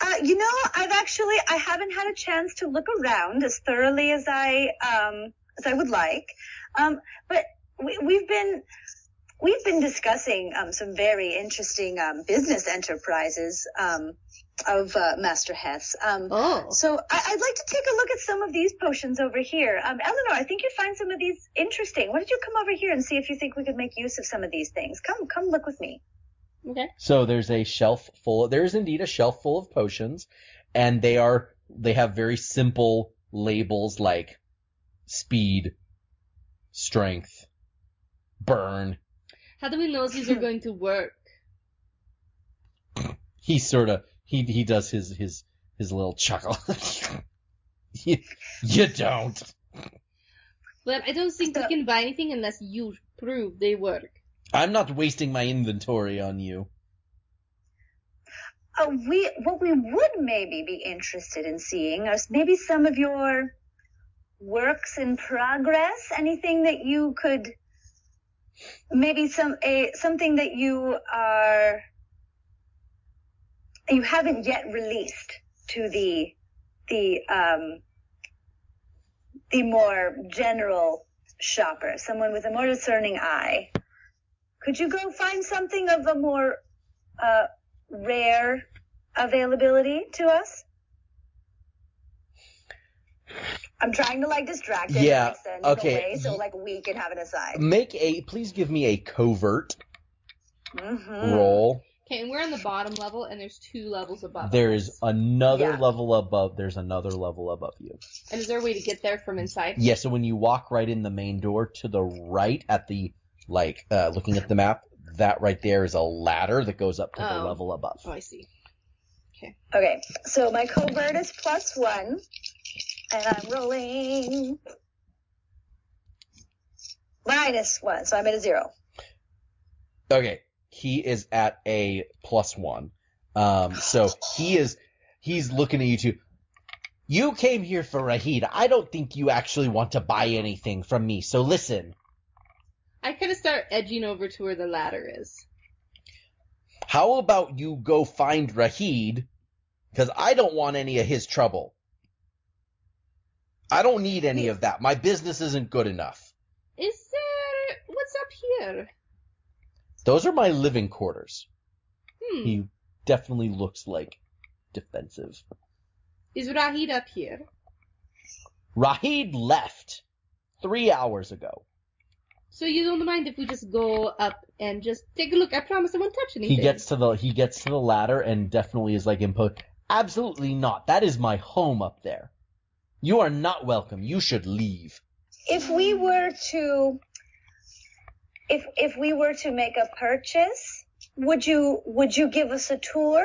Uh, you know, I've actually I haven't had a chance to look around as thoroughly as I um as I would like. Um, but we, we've been we've been discussing um some very interesting um business enterprises um of uh, Master Heth. Um, Oh, So I, I'd like to take a look at some of these potions over here. Um, Eleanor, I think you'd find some of these interesting. Why don't you come over here and see if you think we could make use of some of these things? Come, come look with me. okay. So there's a shelf full there is indeed a shelf full of potions and they are they have very simple labels like speed, strength, burn. How do we know these are going to work? He sort of he he does his his his little chuckle. you, you don't. But I don't think we can buy anything unless you prove they work. I'm not wasting my inventory on you. uh, we what we would maybe be interested in seeing is maybe some of your works in progress. Anything that you could maybe some a something that you are you haven't yet released to the the um the more general shopper, someone with a more discerning eye. Could you go find something of a more uh, rare availability to us? I'm trying to like distract him Yeah, and extend okay. it away so like we can have an aside. Make a please give me a covert Mm-hmm. roll. Okay, and we're on the bottom level, and there's two levels above. There us. is another Yeah. level above. There's another level above you. And is there a way to get there from inside? Yeah, so when you walk right in the main door to the right at the like uh looking at the map, that right there is a ladder that goes up to the Oh. level above. Oh, I see. Okay. Okay, so my covert is plus one, and I'm rolling minus one, so I'm at a zero. Okay, he is at a plus one. Um, so he is he's looking at you two. You came here for Raheed. I don't think you actually want to buy anything from me. So listen, I kind of start edging over to where the ladder is. how about you go find Raheed? Because I don't want any of his trouble. I don't need any of that. My business isn't good enough. Is there what's up here? Those are my living quarters. Hmm. He definitely looks like defensive. Is Raheed up here? Raheed left three hours ago. So you don't mind if we just go up and just take a look? I promise I won't touch anything. He gets to the he gets to the ladder and definitely is like imposed. Absolutely not. That is my home up there. You are not welcome. You should leave. If we were to, if if we were to make a purchase, would you would you give us a tour?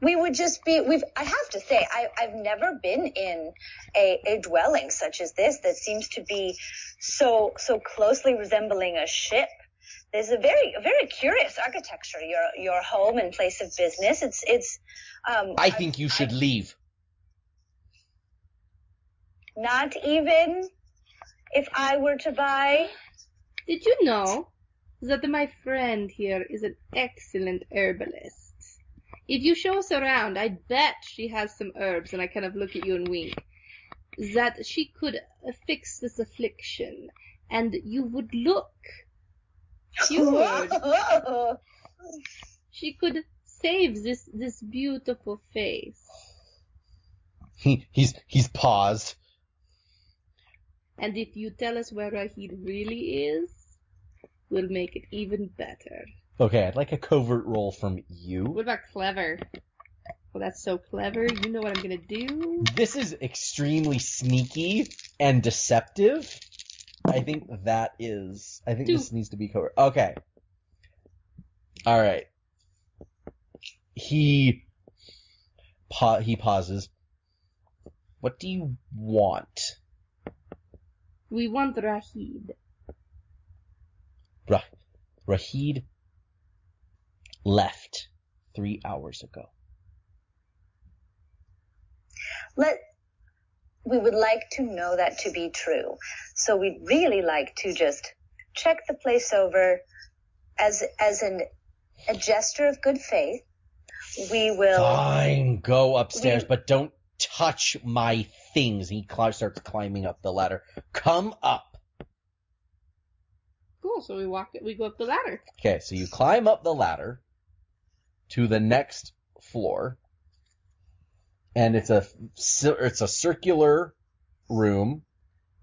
We would just be. We've. I have to say, I, I've never been in a, a dwelling such as this that seems to be so so closely resembling a ship. There's a very a very curious architecture. Your your home and place of business. It's it's. Um, I think you should leave. Not even if I were to buy. Did you know that my friend here is an excellent herbalist? If you show us around, I bet she has some herbs, and I kind of look at you and wink, that she could fix this affliction, and you would look cured. She could save this this beautiful face. He he's he's paused. And if you tell us where Raheed really is, we'll make it even better. Okay, I'd like a covert roll from you. What about clever? Well, that's so clever. You know what I'm gonna do? This is extremely sneaky and deceptive. I think that is. I think Two. this needs to be covert. Okay. All right. He pa- he pauses. What do you want? We want Raheed. Rah- Raheed left three hours ago. Let we would like to know that to be true. So we'd really like to just check the place over as as an a gesture of good faith. We will Fine, go upstairs, We- but don't touch my things. He starts climbing up the ladder. Come up. Cool. So we walk. We go up the ladder. Okay, so you climb up the ladder to the next floor, and it's a it's a circular room,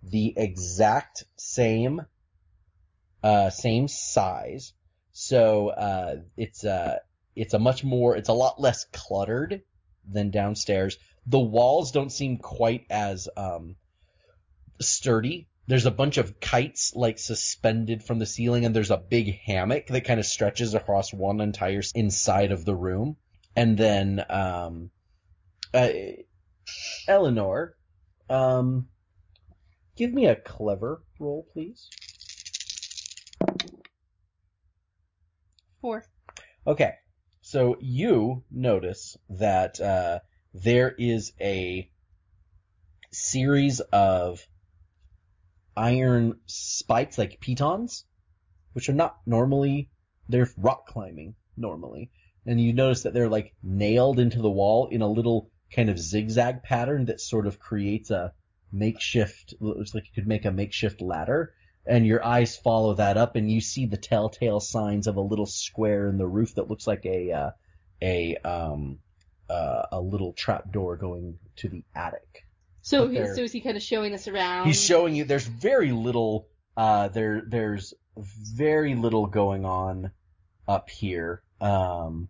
the exact same uh, same size. So uh, it's a it's a much more it's a lot less cluttered than downstairs. The walls don't seem quite as um, sturdy. There's a bunch of kites like suspended from the ceiling, and there's a big hammock that kind of stretches across one entire inside of the room. And then, um, uh, Eleanor, um, give me a clever roll, please. Four. Okay, So you notice that uh, there is a series of iron spikes, like pitons, which are not normally they're rock climbing normally, and you notice that they're like nailed into the wall in a little kind of zigzag pattern that sort of creates a makeshift. Looks like you could make a makeshift ladder. And your eyes follow that up, and you see the telltale signs of a little square in the roof that looks like a uh, a um uh, a little trap door going to the attic. So, he, so is he kind of showing us around? He's showing you there's very little uh there there's very little going on up here. Um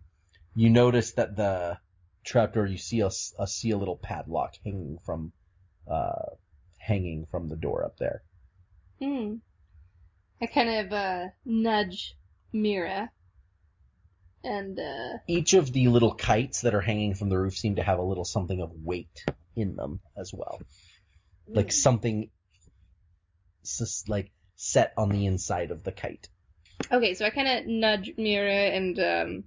you notice that the trapdoor you see a, a- see a little padlock hanging from uh hanging from the door up there. Hmm. I kind of uh, nudge Meera, and uh, Each of the little kites that are hanging from the roof seem to have a little something of weight in them as well. Like something sus- like set on the inside of the kite. okay, so I kind of nudge Meera and um,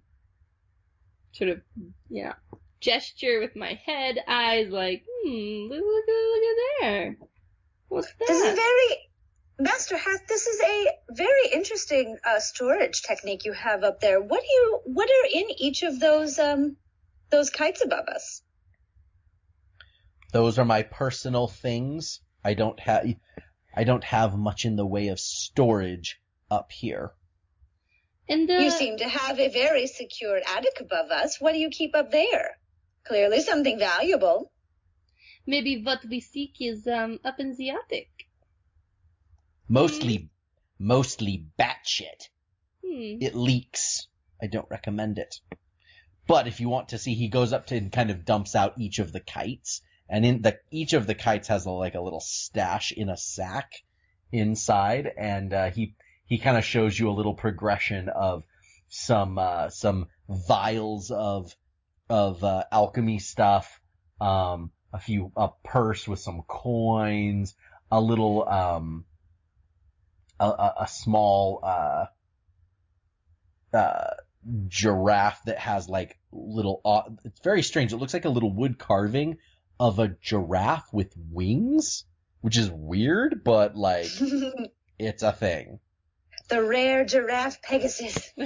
sort of, yeah gesture with my head, eyes, like, hmm, look, look, look at there. What's that? This is very, Master Heth. This is a very interesting uh, storage technique you have up there. What do you? What are in each of those um those kites above us? Those are my personal things. I don't have I don't have much in the way of storage up here. and uh, You seem to have a very secure attic above us. What do you keep up there? Clearly something valuable. maybe what we seek is um up in the attic. Mostly mostly batshit. Hmm. It leaks. I don't recommend it. But if you want to see, he goes up to and kind of dumps out each of the kites, and in the each of the kites has a, like a little stash in a sack inside, and uh, he he kind of shows you a little progression of some uh, some vials of of uh, alchemy stuff, um, a few a purse with some coins, a little um, a, a, a small uh, uh, giraffe that has like little, uh, it's very strange. It looks like a little wood carving of a giraffe with wings, which is weird, but like, it's a thing. The rare giraffe Pegasus.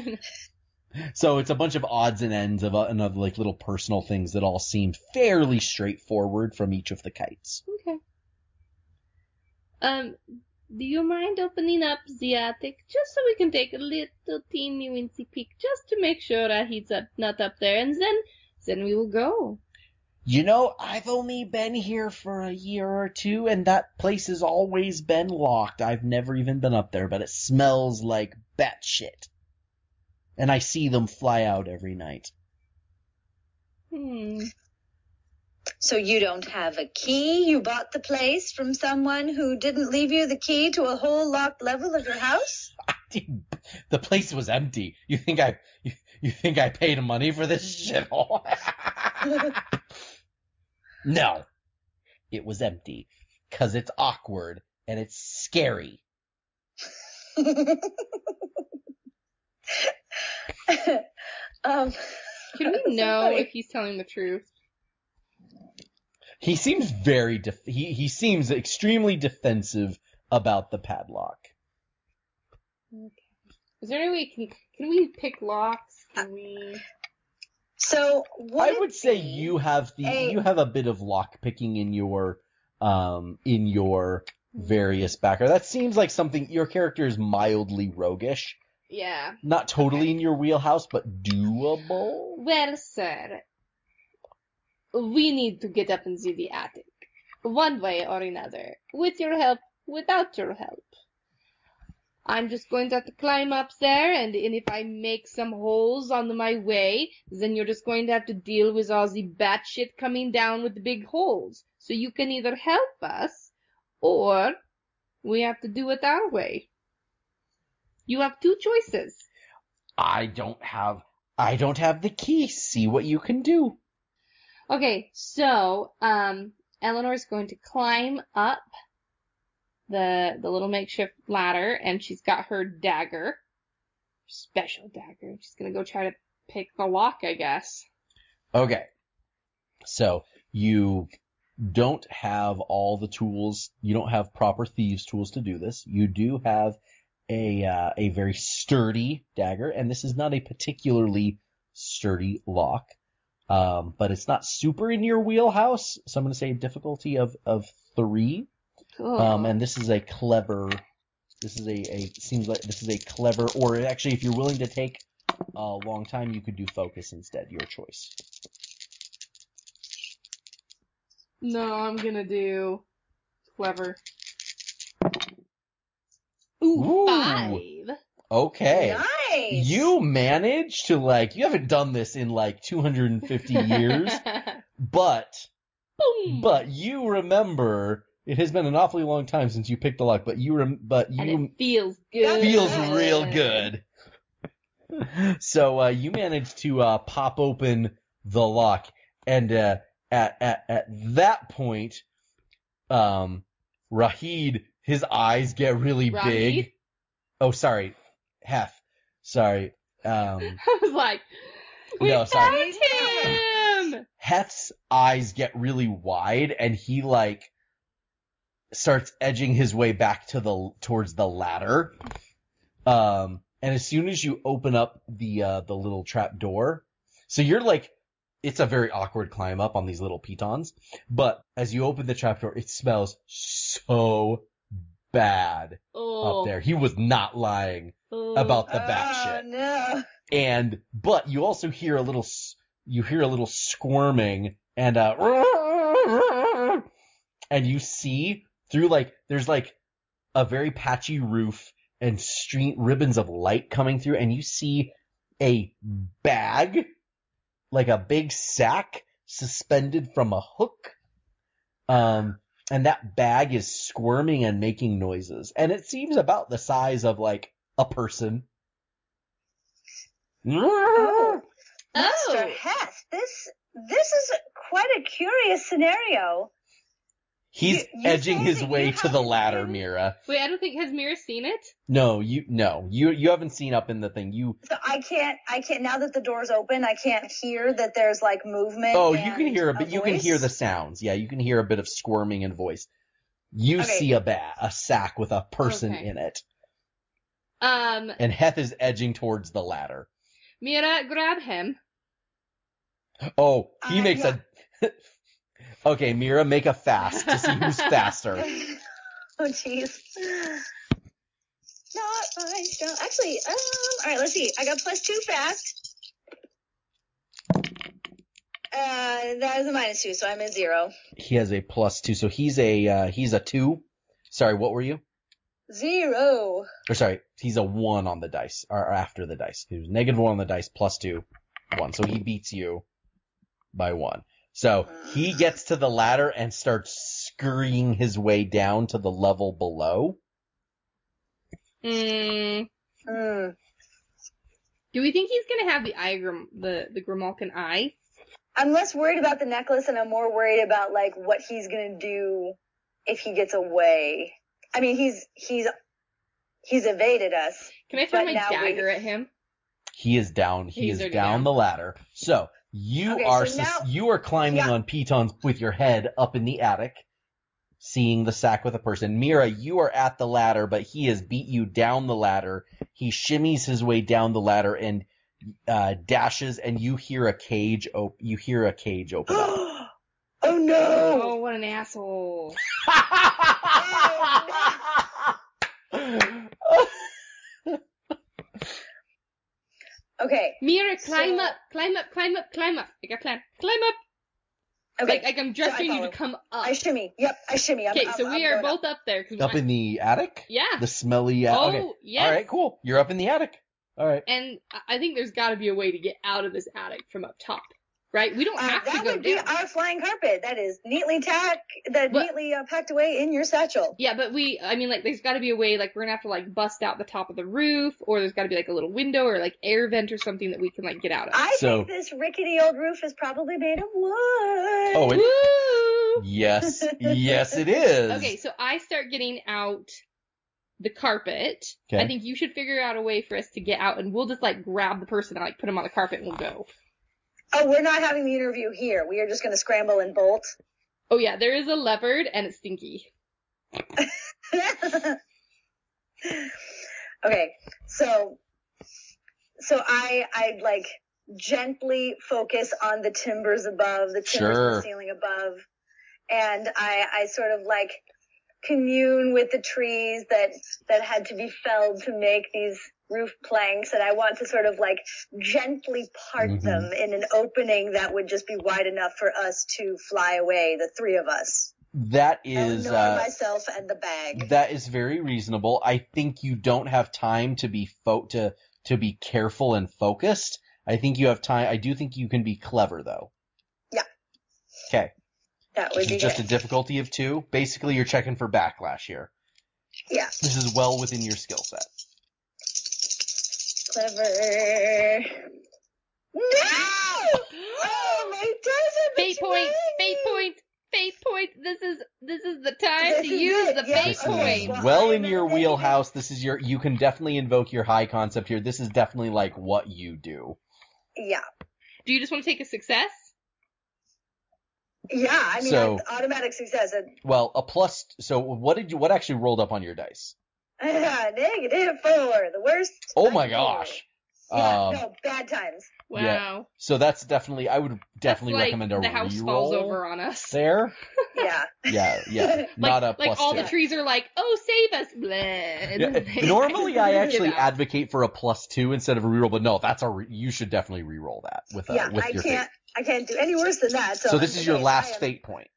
So it's a bunch of odds and ends of, uh, and of like little personal things that all seem fairly straightforward from each of the kites. Okay. Um, do you mind opening up the attic just so we can take a little teeny weensy peek just to make sure that he's up, not up there, and then then we will go. You know, I've only been here for a year or two, and that place has always been locked. I've never even been up there, but it smells like batshit. And I see them fly out every night. Hmm. So you don't have a key? You bought the place from someone who didn't leave you the key to a whole locked level of your house? the place was empty. You think I, you, you think I paid money for this shithole? no. It was empty. Cause it's awkward and it's scary. um, Can we know if he's telling the truth? He seems very def- he he seems extremely defensive about the padlock. Okay. Is there any way can can we pick locks? Can we? so would I would say you have the a- you have a bit of lock picking in your um in your various backer. That seems like something your character is mildly roguish. Yeah. Not totally in your wheelhouse, but doable. Well, sir, we need to get up into the attic, one way or another, with your help, without your help. I'm just going to have to climb up there, and, and if I make some holes on my way, then you're just going to have to deal with all the bat shit coming down with the big holes. So you can either help us, or we have to do it our way. You have two choices. I don't have I don't have the key. See what you can do. Okay, so um, Eleanor's going to climb up the the little makeshift ladder, and she's got her dagger, special dagger. She's gonna go try to pick the lock, I guess. Okay. So you don't have all the tools. You don't have proper thieves tools to do this. You do have a uh, a very sturdy dagger, and this is not a particularly sturdy lock. Um, but it's not super in your wheelhouse, so I'm going to say difficulty of of three. Cool. Um, and this is a clever. This is a, a seems like this is a clever, or actually, if you're willing to take a long time, you could do focus instead. Your choice. no, I'm gonna do clever. Ooh, Ooh. five. Okay. Nice. You managed to like, you haven't done this in like 250 years, but, Boom. but you remember, it has been an awfully long time since you picked a lock, but you rem- but and you it feels good. feels real good. So, uh, you managed to, uh, pop open the lock and, uh, at, at, at that point, um, Raheed, his eyes get really Raheed? big. Oh, sorry. Heth. Sorry. Um, I was like, we No, sorry. found him. Heth's eyes get really wide and he like starts edging his way back to the towards the ladder. Um and as soon as you open up the uh the little trap door, so you're like it's a very awkward climb up on these little pitons, but as you open the trap door, it smells so bad Oh, up there. He was not lying oh. about the bat oh, shit. no. and but you also hear a little you hear a little squirming and uh and you see through like there's like a very patchy roof and street ribbons of light coming through and you see a bag like a big sack suspended from a hook um and that bag is squirming and making noises and it seems about the size of like a person Oh, Oh. Master Heth, this this is quite a curious scenario. He's You- you edging his way to the ladder, been- Meera. Wait, I don't think has Meera seen it. No, you no, you you haven't seen up in the thing. You So I can't I can't now that the door's open, I can't hear that there's like movement. oh, you can hear a bit. You can hear the sounds. Yeah, you can hear a bit of squirming and voice. You Okay. see a bat, a sack with a person Okay. in it, Um, and Heth is edging towards the ladder. Meera, grab him. Oh, he Uh, makes a. okay, Meera, make a fast to see who's faster. oh jeez. Not my strong. Actually, um, all right. Let's see. I got plus two fast. Uh, that is a minus two, so I'm at zero. He has a plus two, so he's a uh, he's a two. Sorry, what were you? Zero. Or sorry, he's a one on the dice, or after the dice. He was negative one on the dice, plus two, one. So he beats you by one. So he gets to the ladder and starts scurrying his way down to the level below. Mm, Hmm. do we think he's gonna have the eye, grim, the the Grimalkin eye? I'm less worried about the necklace, and I'm more worried about like what he's gonna do if he gets away. I mean, he's he's he's evaded us. Can I throw But my now we- dagger at him? He is down. He He's is down, down. the ladder. So you Okay, are so sus- now- you are climbing Yeah. on pitons with your head up in the attic, seeing the sack with a person. Meera, you are at the ladder, but he has beat you down the ladder. He shimmies his way down the ladder and uh, dashes, and you hear a cage op- You hear a cage open up. oh no! Oh, no! what an asshole! Okay. Meera, climb So- up, climb up, climb up, climb up. I got a plan. Climb up. Okay. Like, like I'm So you to come up. I shimmy. Yep, I shimmy. I'm, Okay, I'm- so I'm we are going up. both up there. up in the attic? yeah. The smelly attic? oh, okay. yes. Alright, cool. You're up in the attic. Alright. And I- I think there's got to be a way to get out of this attic from up top, right? We don't Uh, have to that would be our flying carpet. That is neatly tack, that But- neatly uh, packed away in your satchel. Yeah, but we, I mean, like, there's got to be a way, like, we're gonna have to, like, bust out the top of the roof, or there's got to be, like, a little window or, like, air vent or something that we can, like, get out of. I So- think this rickety old roof is probably made of wood. Oh, it- Woo! Yes. yes, it is. Okay, so I start getting out the carpet. Okay. I think you should figure out a way for us to get out, and we'll just like grab the person and like put them on the carpet and we'll go. Oh, we're not having the interview here. We are just going to scramble and bolt. Oh yeah, there is a leopard and it's stinky. okay, so so I I like gently focus on the timbers above, the timbers in Sure. the ceiling above, and I I sort of like commune with the trees that that had to be felled to make these roof planks and I want to sort of like gently part Mhm. them in an opening that would just be wide enough for us to fly away, the three of us. That is uh, myself, and the bag. that is very reasonable. I think you don't have time to be fo- to to be careful and focused. I think you have time. I do think you can be clever though. Yeah. Okay. that This would is be just good. a difficulty of two. Basically, you're checking for backlash here. yeah. This is well within your skill set. Clever. No! Oh, my dice are Fate point, fate point, fate point. This is this is the time This to use it, the yeah. fate Okay, point. well, well in your wheelhouse. This is your. You can definitely invoke your high concept here. This is definitely like what you do. Yeah. Do you just want to take a success? Yeah, I mean, So- automatic success. Well, a plus. So what did you? What actually rolled up on your dice? Negative four, the worst. Oh my gosh. Yeah, Um, no, bad times. Wow. Yeah. So that's definitely. I would definitely like recommend a the house reroll falls over on us. there. Yeah. Yeah, yeah. Like, Not a plus like all two. the trees are like, oh, save us, bleh. Yeah, Normally, I actually advocate for a plus two instead of a reroll, but no, that's a re- you should definitely reroll that with uh, yeah, with I your can't, fate. I can't do any worse than that. So, So this I'm- is your last am- fate point,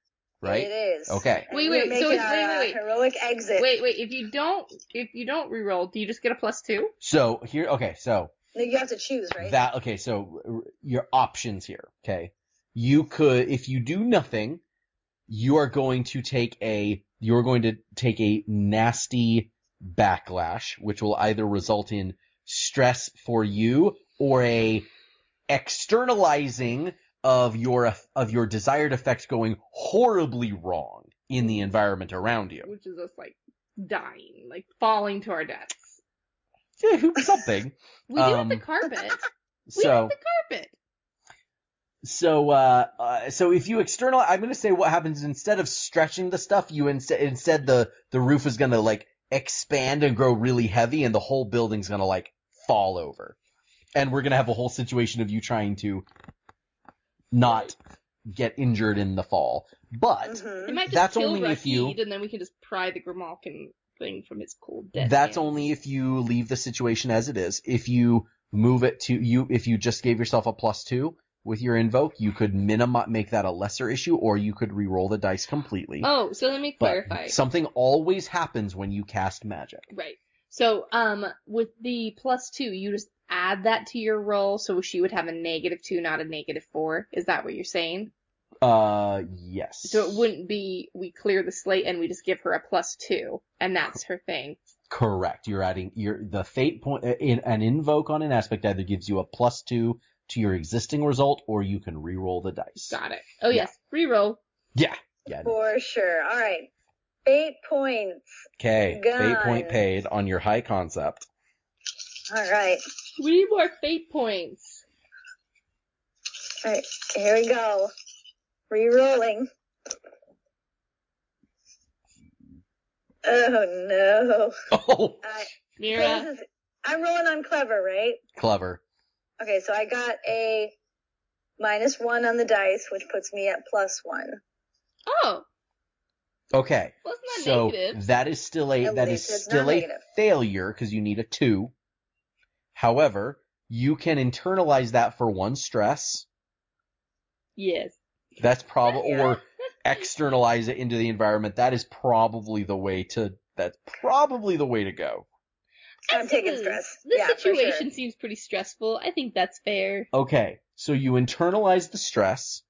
right? It is. Okay. And Wait, wait, so it's- wait, wait, wait. heroic exit. Wait, wait. If you don't, if you don't reroll, do you just get a plus two? So here, okay, so No, You have to choose, right? that okay, so your options here, okay? You could, if you do nothing, you are going to take a, you're going to take a nasty backlash, which will either result in stress for you or a externalizing of your, of your desired effect going horribly wrong in the environment around you. Which is us like dying, like falling to our deaths. Yeah, Something. We do have Um, the carpet. We So. have the carpet. So, uh, uh, so if you external, I'm gonna say what happens instead of stretching the stuff, you instead, instead the, the roof is gonna like expand and grow really heavy and the whole building's gonna like fall over. And we're gonna have a whole situation of you trying to not get injured in the fall. But, Mhm. It might just That's kill only if you- and then we can just pry the Grimalkin thing from its cold dead. that's hands. only if you leave the situation as it is. If you move it to, you, if you just gave yourself a plus two with your invoke, you could minimize, make that a lesser issue or you could re-roll the dice completely. Oh, so let me But clarify. something always happens when you cast magic. Right. So, um, with the plus two, you just add that to your roll, so she would have a negative two, not a negative four. Is that what you're saying? Uh, yes. So it wouldn't be we clear the slate and we just give her a plus two, and that's her thing. Correct. You're adding your the fate point uh, in an invoke on an aspect either gives you a plus two to your existing result, or you can re-roll the dice. Got it. Oh Yeah. yes, reroll. Yeah. Yeah. For sure. All right. Eight points. Okay. Fate point paid on your high concept. All right. We need more fate points. All right. Here we go. Rerolling. Oh no. Oh, I, so Meera, this is, I'm rolling on clever, right? clever. Okay, so I got a minus one on the dice, which puts me at plus one. oh, Okay. well, it's not So negative. that is still a At that is still a negative. failure because you need a two. However, you can internalize that for one stress. yes. That's probably Yeah. or externalize it into the environment. That is probably the way to. That's probably the way to go. I'm taking This- stress. This yeah, situation sure. seems pretty stressful. I think that's fair. Okay, so you internalize the stress,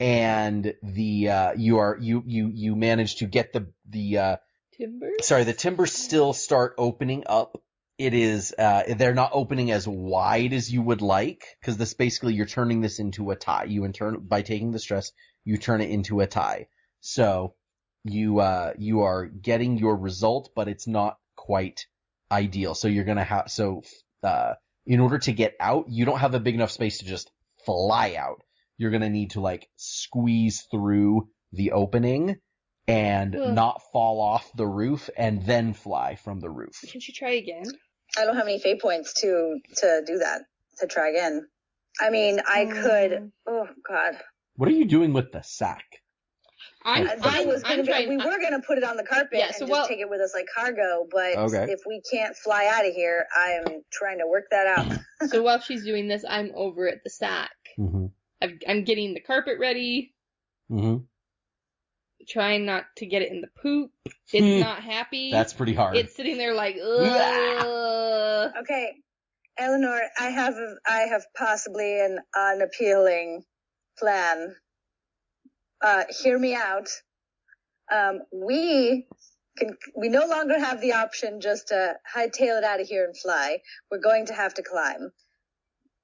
and the uh, you are you you you manage to get the the uh, Timber? sorry the timbers still start opening up. It is uh, they're not opening as wide as you would like because this basically you're turning this into a tie. You intern by taking the stress, you turn it into a tie. So you uh you are getting your result, but it's not quite ideal. So you're gonna have so uh in order to get out, you don't have a big enough space to just fly out. You're gonna need to like squeeze through the opening and Ugh. not fall off the roof and then fly from the roof. Can she try again? I don't have any fate points to to do that. To try again. I mean, I could. Um, Oh God. What are you doing with the sack? I'm, I I thought it I'm, was I'm gonna be, trying. we were gonna put it on the carpet Yeah, and just well- take it with us like cargo, but Okay. if we can't fly out of here, I'm trying to work that out. so while she's doing this, I'm over at the sack. Mm-hmm. I've, I'm getting the carpet ready, Mm-hmm. Trying not to get it in the poop. It's not happy. That's pretty hard. It's sitting there like, ugh. Okay, Eleanor, I have I have possibly an unappealing plan. Uh, hear me out. Um, we can we no longer have the option just to hightail it out of here and fly. We're going to have to climb.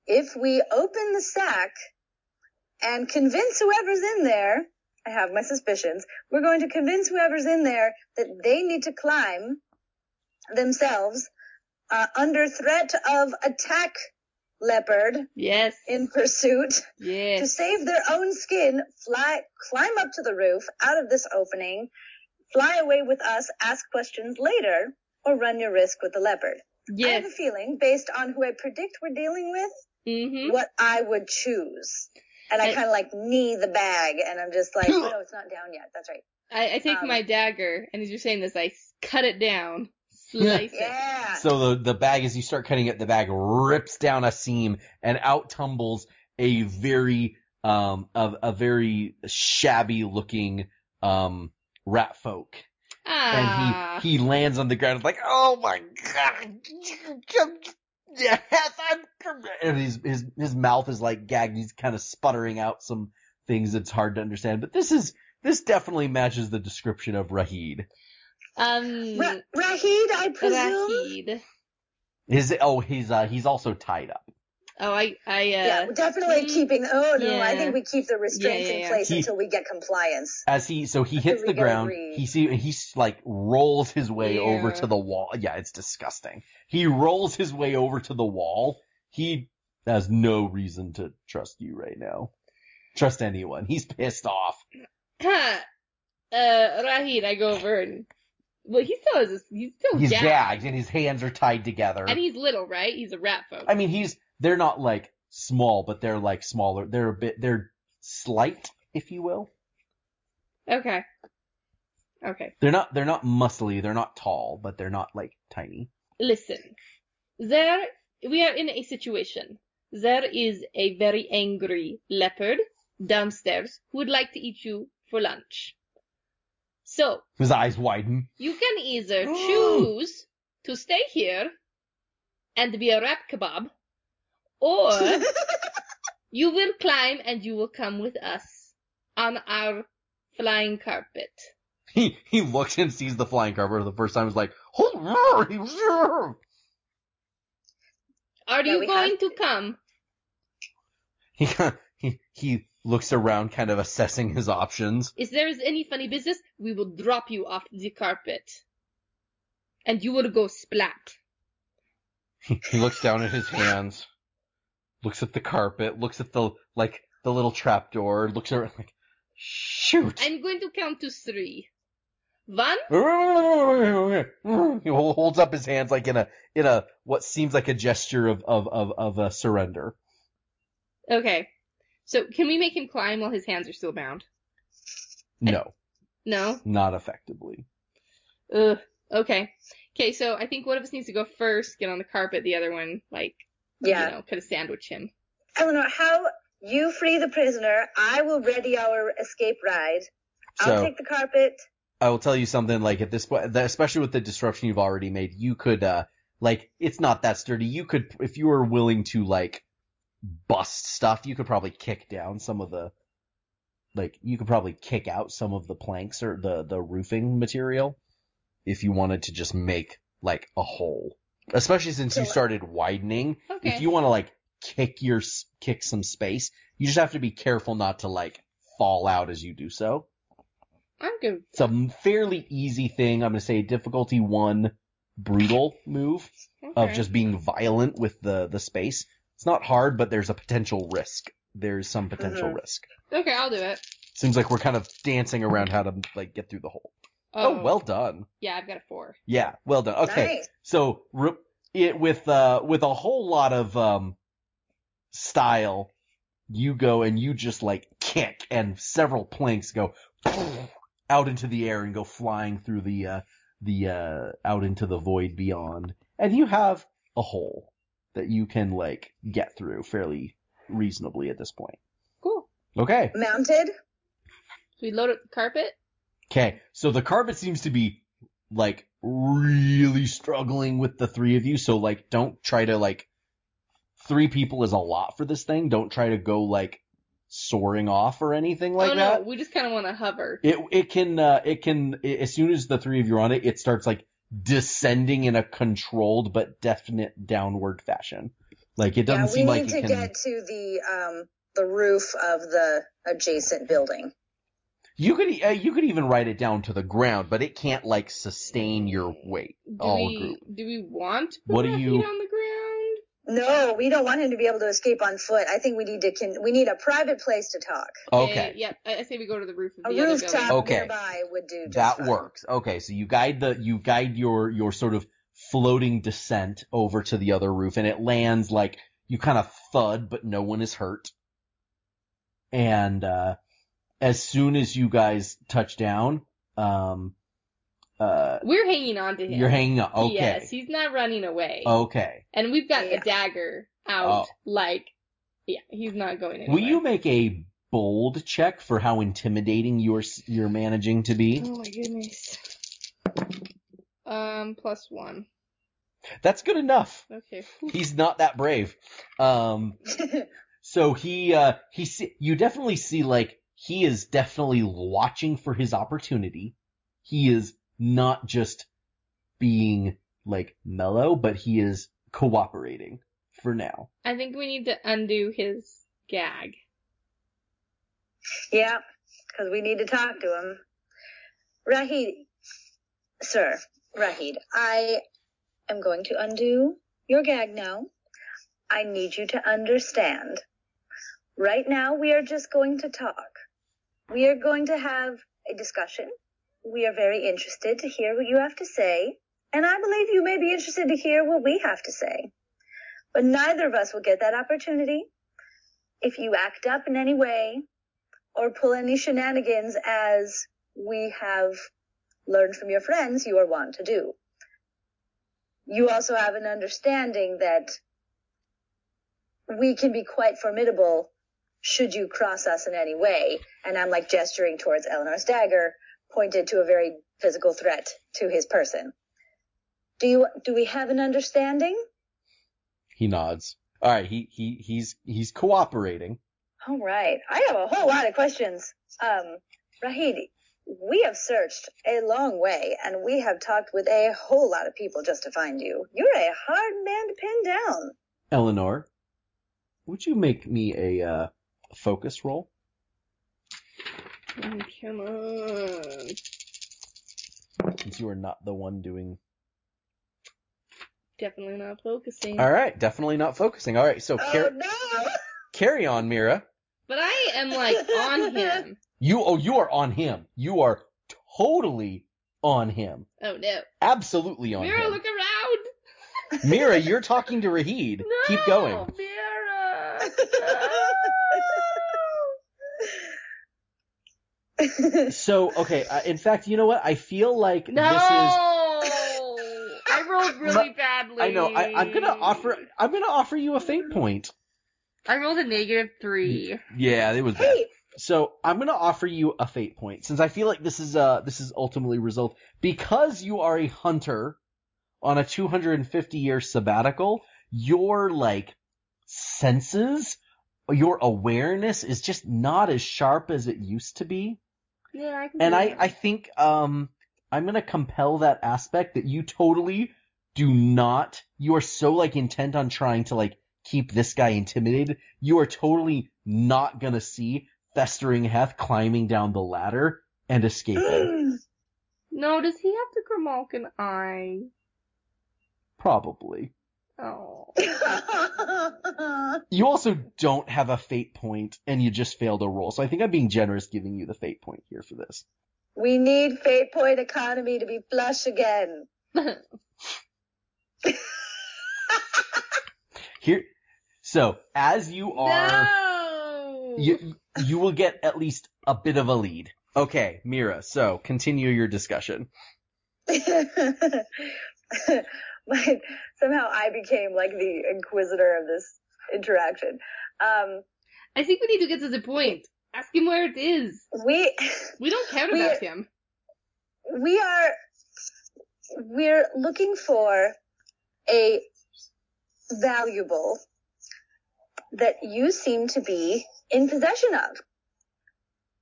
If we open the sack and convince whoever's in there, I have my suspicions. We're going to convince whoever's in there that they need to climb themselves uh, under threat of attack leopard Yes. in pursuit Yes. to save their own skin, fly, climb up to the roof out of this opening, fly away with us, ask questions later, or run your risk with the leopard. Yes. I have a feeling, based on who I predict we're dealing with, Mm-hmm. what I would choose. And I I- kind of like knee the bag, and I'm just like, oh, no, it's not down yet. That's right. I, I take Um, my dagger, and as you're saying this, I cut it down, slice it. Yeah. So the the bag, as you start cutting it, the bag rips down a seam and out tumbles a very um a, a very shabby looking um rat folk, Ah. and he he lands on the ground like, oh my god, yes, I'm, and his his his mouth is like gagged. He's kind of sputtering out some things that's hard to understand. But this is this definitely matches the description of Raheed. um. Ra- Raheed, I presume. Raheed. His oh he's uh he's also tied up. Oh, I, I, uh, yeah, definitely mm, keeping. Oh no, I think we keep the restraints Yeah, yeah, in place He- until we get compliance. As he so he hits the ground, agreed. he see he like rolls his way over to the wall. Yeah, it's disgusting. He rolls his way over to the wall. He has no reason to trust you right now. Trust anyone. He's pissed off. huh. Uh, Raheed, I go over and, well, he still has, his, he's still He's gagged. gagged and his hands are tied together. And he's little, right? He's a rat folk. I mean, he's they're not like small, but they're like smaller. They're a bit they're slight, if you will. okay. Okay. They're not they're not muscly. They're not tall, but they're not like tiny. Listen. There, we are in a situation. There is a very angry leopard downstairs who would like to eat you for lunch. So, His eyes widen. you can either choose to stay here and be a rat kebab, or you will climb and you will come with us on our flying carpet. He he looks and sees the flying carpet for the first time. Is like, oh, he- Are Yeah, you going have to come? he he he looks around, kind of assessing his options. If there is any funny business, we will drop you off the carpet. And you will go splat. He, he looks down at his hands, looks at the carpet, looks at the like the little trapdoor, looks around like, shoot. I'm going to count to three. One, he holds up his hands like in a in a what seems like a gesture of of of, of a surrender. okay. So can we make him climb while his hands are still bound? No, No? not effectively. Ugh. Okay. Okay, so I think one of us needs to go first, get on the carpet, the other one, like, Yeah. you know, kind of sandwich him. Eleanor, how you free the prisoner? I will ready our escape ride. I'll So take the carpet. I will tell you something like at this point, especially with the disruption you've already made, you could uh like it's not that sturdy. You could if you were willing to like bust stuff, you could probably kick down some of the like you could probably kick out some of the planks or the the roofing material if you wanted to just make like a hole. Especially since you started widening, Okay. if you want to like kick your kick some space, you just have to be careful not to like fall out as you do so. I'm good. It's a fairly easy thing. I'm gonna say difficulty one, brutal move of just being violent with the the space. It's not hard, but there's a potential risk. There's some potential Mhm. risk. Okay, I'll do it. Seems like we're kind of dancing around how to like get through the hole. Oh, well done. Yeah, I've got a four. Yeah, well done. Okay. Nice. So re- it with uh with a whole lot of um style, you go and you just like kick and several planks go out into the air and go flying through the uh the uh out into the void beyond. And you have a hole that you can like get through fairly reasonably at this point. Cool. Okay. Mounted. So we load up the carpet. Okay, so the carpet seems to be like really struggling with the three of you. So like, don't try to like, three people is a lot for this thing. Don't try to go like soaring off or anything like oh that. no, we just kind of want to hover. It it can uh, it can i- as soon as the three of you are on it, it starts like descending in a controlled but definite downward fashion. Like it doesn't yeah, we seem need like to can. get to the um the roof of the adjacent building. You could e- uh, you could even write it down to the ground, but it can't like sustain your weight. Do all we group. do we want to put What do you- feet on the ground? No, we don't want him to be able to escape on foot. I think we need to can we need a private place to talk. Okay. Yep. I, I say we go to the roof of A the rooftop building. Okay. nearby would do just That fine. works. Okay, so you guide the you guide your your sort of floating descent over to the other roof, and it lands like you kind of thud, but no one is hurt. And uh, as soon as you guys touch down, um, uh, We're hanging on to him. you're hanging on. Okay, Yes, he's not running away. okay. And we've got Yeah. a dagger out. Oh. Like, yeah, he's not going anywhere. Will you make a bold check for how intimidating you're you're managing to be? Oh my goodness. Um, plus one. That's good enough. Okay. He's not that brave. Um, So he, uh, he, see, you definitely see like, he is definitely watching for his opportunity. He is not just being like mellow, but he is cooperating for now. I think we need to undo his gag. yeah, because we need to talk to him. Raheed, sir, Raheed, I am going to undo your gag now. I need you to understand. Right now, we are just going to talk. We are going to have a discussion. We are very interested to hear what you have to say, and I believe you may be interested to hear what we have to say. But neither of us will get that opportunity if you act up in any way or pull any shenanigans as we have learned from your friends you are wont to do. You also have an understanding that we can be quite formidable should you cross us in any way. And I'm like gesturing towards Eleanor's dagger, pointed to a very physical threat to his person. Do you, do we have an understanding? He nods. Alright, he, he, he's, he's cooperating. All right. I have a whole lot of questions. Um, Raheed, we have searched a long way and we have talked with a whole lot of people just to find you. You're a hard man to pin down. Eleanor, would you make me a, uh, focus roll? Oh, come on. Since you are not the one doing. Definitely not focusing. Alright, definitely not focusing. Alright, so Oh car- no! carry on, Meera. But I am like on him. You, oh, you are on him. You are totally on him. Oh no. Absolutely on Meera, him. Meera, look around. Meera, you're talking to Raheed. No, Keep going. So, okay, uh, in fact, you know what? I feel like No. this is, I rolled really badly. I know, I, I'm gonna offer, I'm gonna offer you a fate point. I rolled a negative three. Yeah, it was bad. hey, So, I'm gonna offer you a fate point, since I feel like this is, uh, this is ultimately result, because you are a hunter on a 250 year sabbatical, your, like, senses, your awareness is just not as sharp as it used to be. Yeah, I can. And I. I think, um, I'm gonna compel that aspect that you totally do not, you are so like intent on trying to like keep this guy intimidated. You are totally not gonna see Festering Heth climbing down the ladder and escaping. No, does he have the Grimalkin eye? Probably. Oh. You also don't have a fate point, and you just failed a roll. So I think I'm being generous giving you the fate point here for this. we need fate point economy to be flush again. Here, so as you are, no! you you will get at least a bit of a lead. Okay, Meera. So continue your discussion. but somehow I became like the inquisitor of this interaction. Um, I think we need to get to the point. Ask him where it is. we We don't care We- about him. we are we're looking for a valuable that you seem to be in possession of.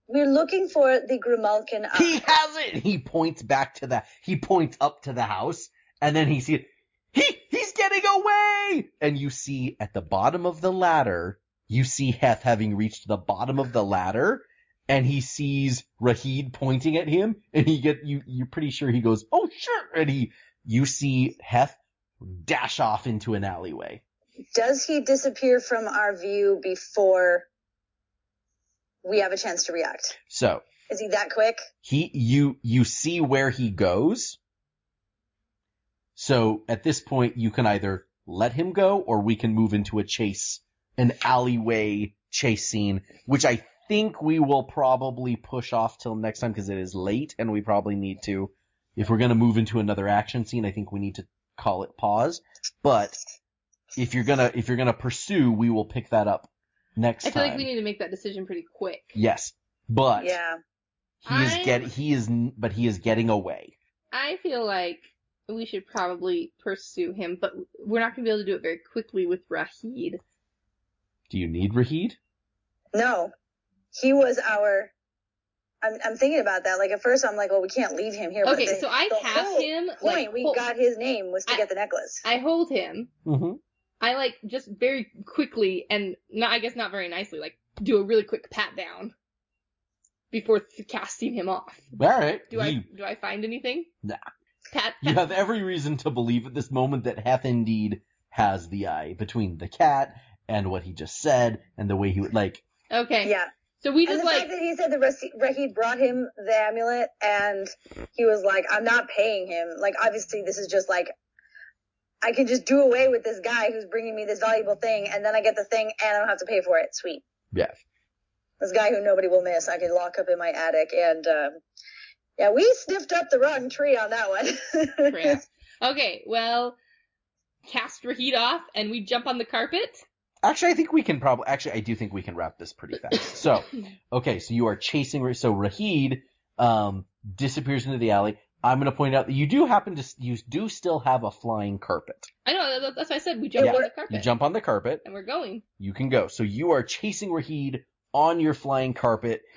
We're looking for the Grimalkin He has it. He points back to the. He points up to the house, and then he sees. He he's getting away, and you see at the bottom of the ladder. You see Heth having reached the bottom of the ladder, and he sees Raheed pointing at him, and he get you. You're pretty sure he goes, "Oh sure," and he. You see Heth dash off into an alleyway. Does he disappear from our view before we have a chance to react? So Is he that quick? he you you see where he goes so at this point you can either let him go or we can move into a chase an alleyway chase scene which i think we will probably push off till next time because it is late and we probably need to. If we're going to move into another action scene i think we need to call it pause. But if you're gonna if you're gonna pursue we will pick that up next I feel time like we need to make that decision pretty quick. yes. But Yeah. he is I'm- get he is but he is getting away. I feel like we should probably pursue him, but we're not going to be able to do it very quickly with Raheed. Do you need Raheed? No. He was our I'm I'm thinking about that. Like at first I'm like, well we can't leave him here. Okay, but the, so I the have whole him. point Like, we hol- got his name was to I- get the necklace. I hold him. Mm-hmm. I like just very quickly and not, I guess not very nicely, like do a really quick pat down before th- casting him off. All right. Do you, I do I find anything? Nah. Pat. you have every reason to believe at this moment that Heth indeed has the eye between the cat and what he just said and the way he would like. okay. yeah. So we And just the like fact that he said the that he brought him the amulet and he was like, I'm not paying him. Like, obviously, this is just like, I can just do away with this guy who's bringing me this valuable thing and then I get the thing and I don't have to pay for it. Sweet. Yeah. This guy who nobody will miss, I can lock up in my attic. And, um, yeah, we sniffed up the wrong tree on that one. Okay, well, cast Raheed off and we jump on the carpet. Actually, I think we can probably. Actually, I do think we can wrap this pretty fast. So, okay, so you are chasing. So Raheed um, disappears into the alley. I'm going to point out that you do happen to. You do still have a flying carpet. I know that's why I said we jump Yeah. on the carpet You jump on the carpet. and we're going. You can go. So you are chasing Raheed on your flying carpet.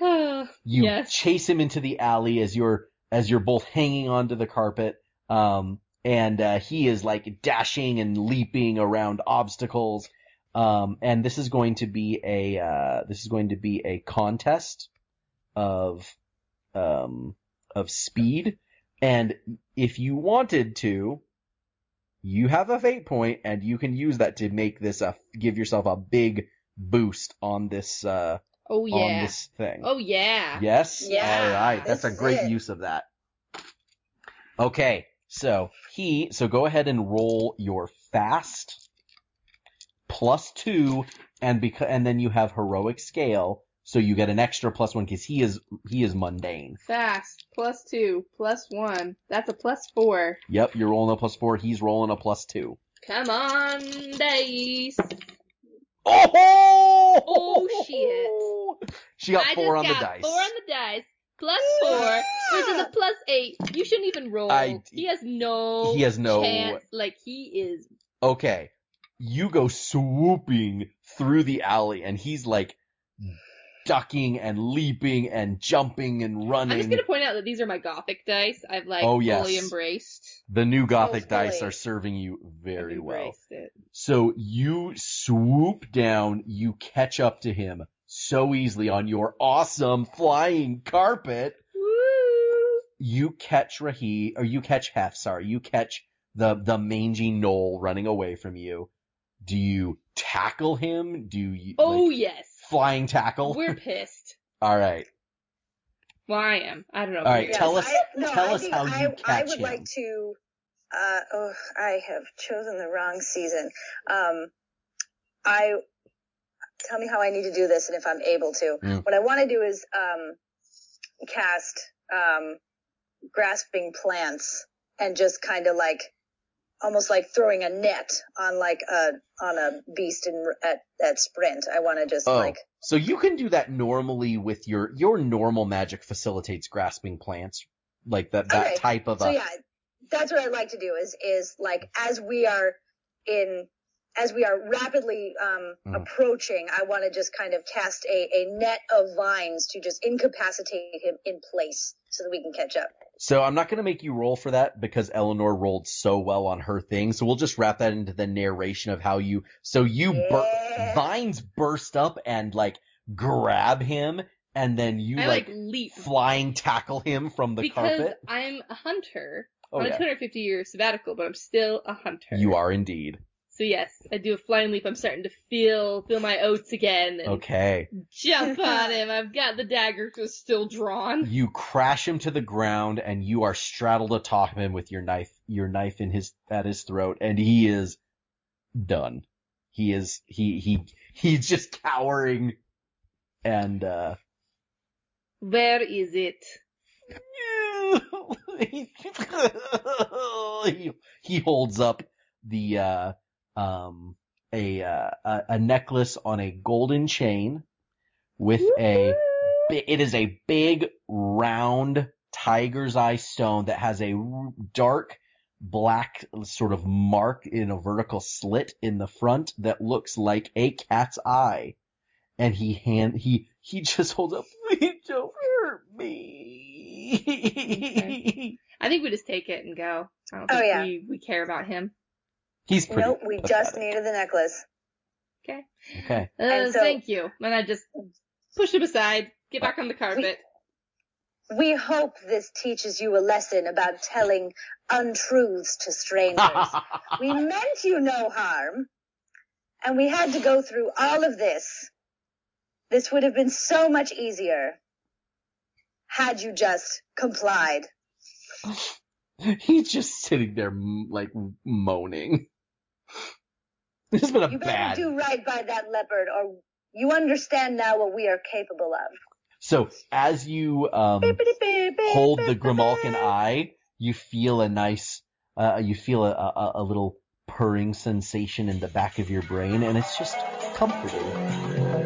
You Yes. chase him into the alley as you're as you're both hanging onto the carpet. Um, and uh, he is like dashing and leaping around obstacles. Um, and this is going to be a uh, this is going to be a contest of um, of speed. And if you wanted to, you have a fate point, and you can use that to make this a give yourself a big boost on this uh, oh on this thing. Oh yeah. Yes? Yeah, Alright, that's a great it. use of that. Okay, so he, so go ahead and roll your fast plus two and because, and then you have heroic scale, so you get an extra plus one because he is, he is mundane. Fast plus two plus one. That's a plus four. Yep, you're rolling a plus four, he's rolling a plus two. Come on, dice. Oh! Oh, shit! She got I four on just the dice. Four on the dice. Plus four, which is a plus eight. You shouldn't even roll. I- he has no. He has no- chance. Like he is. okay, you go swooping through the alley and he's like ducking and leaping and jumping and running. I'm just gonna point out that these are my gothic dice. I've like Oh, yes. fully embraced. The new gothic dice are serving you very well. it. So you swoop down, you catch up to him so easily on your awesome flying carpet. Woo! you catch Rahi, or you catch Heth, sorry, you catch the, the mangy gnoll running away from you. Do you tackle him? Do you, Oh like, yes. flying tackle? We're pissed. Alright. Well, I am. I don't know. All right, Yes, tell us- I, no, tell I us think how I, you I catch would him. like to. Uh, oh, I have chosen the wrong season. Um, I tell me how I need to do this and if I'm able to. Mm. What I want to do is um, cast um, grasping plants and just kind of like almost like throwing a net on like a on a beast in at at sprint. I want to just Oh, like so you can do that normally with your, your normal magic facilitates grasping plants. Like that, that Okay. type of So a, yeah, that's what I'd like to do is is like as we are in as we are rapidly um, Mhm. approaching, I want to just kind of cast a, a net of vines to just incapacitate him in place so that we can catch up. So I'm not going to make you roll for that because Eleanor rolled so well on her thing. So we'll just wrap that into the narration of how you, so you, bur- vines burst up and like grab him and then you I like, like, leap flying tackle him from the because carpet. I'm a hunter Oh on a 250 year sabbatical, but I'm still a hunter. You are indeed. So yes, I do a flying leap. I'm starting to feel feel my oats again and Okay. jump on him. I've got the dagger just still drawn. You crash him to the ground and you are straddled atop him with your knife, your knife in his, at his throat and he is done. He is, he, he, he's just cowering and, uh, Where is it? he, he holds up the uh um a uh, a, a necklace on a golden chain with a it is a big round tiger's eye stone that has a dark black sort of mark in a vertical slit in the front that looks like a cat's eye and he hand he he just holds up please don't hurt me I think we just take it and go. I don't Oh, think yeah. we, we care about him. He's pretty Nope, we just pathetic. needed the necklace. Okay. okay Uh, And so- thank you. And I just push him aside, get back on the carpet. We hope this teaches you a lesson about telling untruths to strangers. we meant you no harm, and we had to go through all of this. This would have been so much easier had you just complied. he's just sitting there like moaning this has been a You better bad do right by that leopard, or you understand now what we are capable of. so as you um hold the Grimalkin eye, you feel a nice, uh, you feel a, a, a little purring sensation in the back of your brain, and it's just comforting.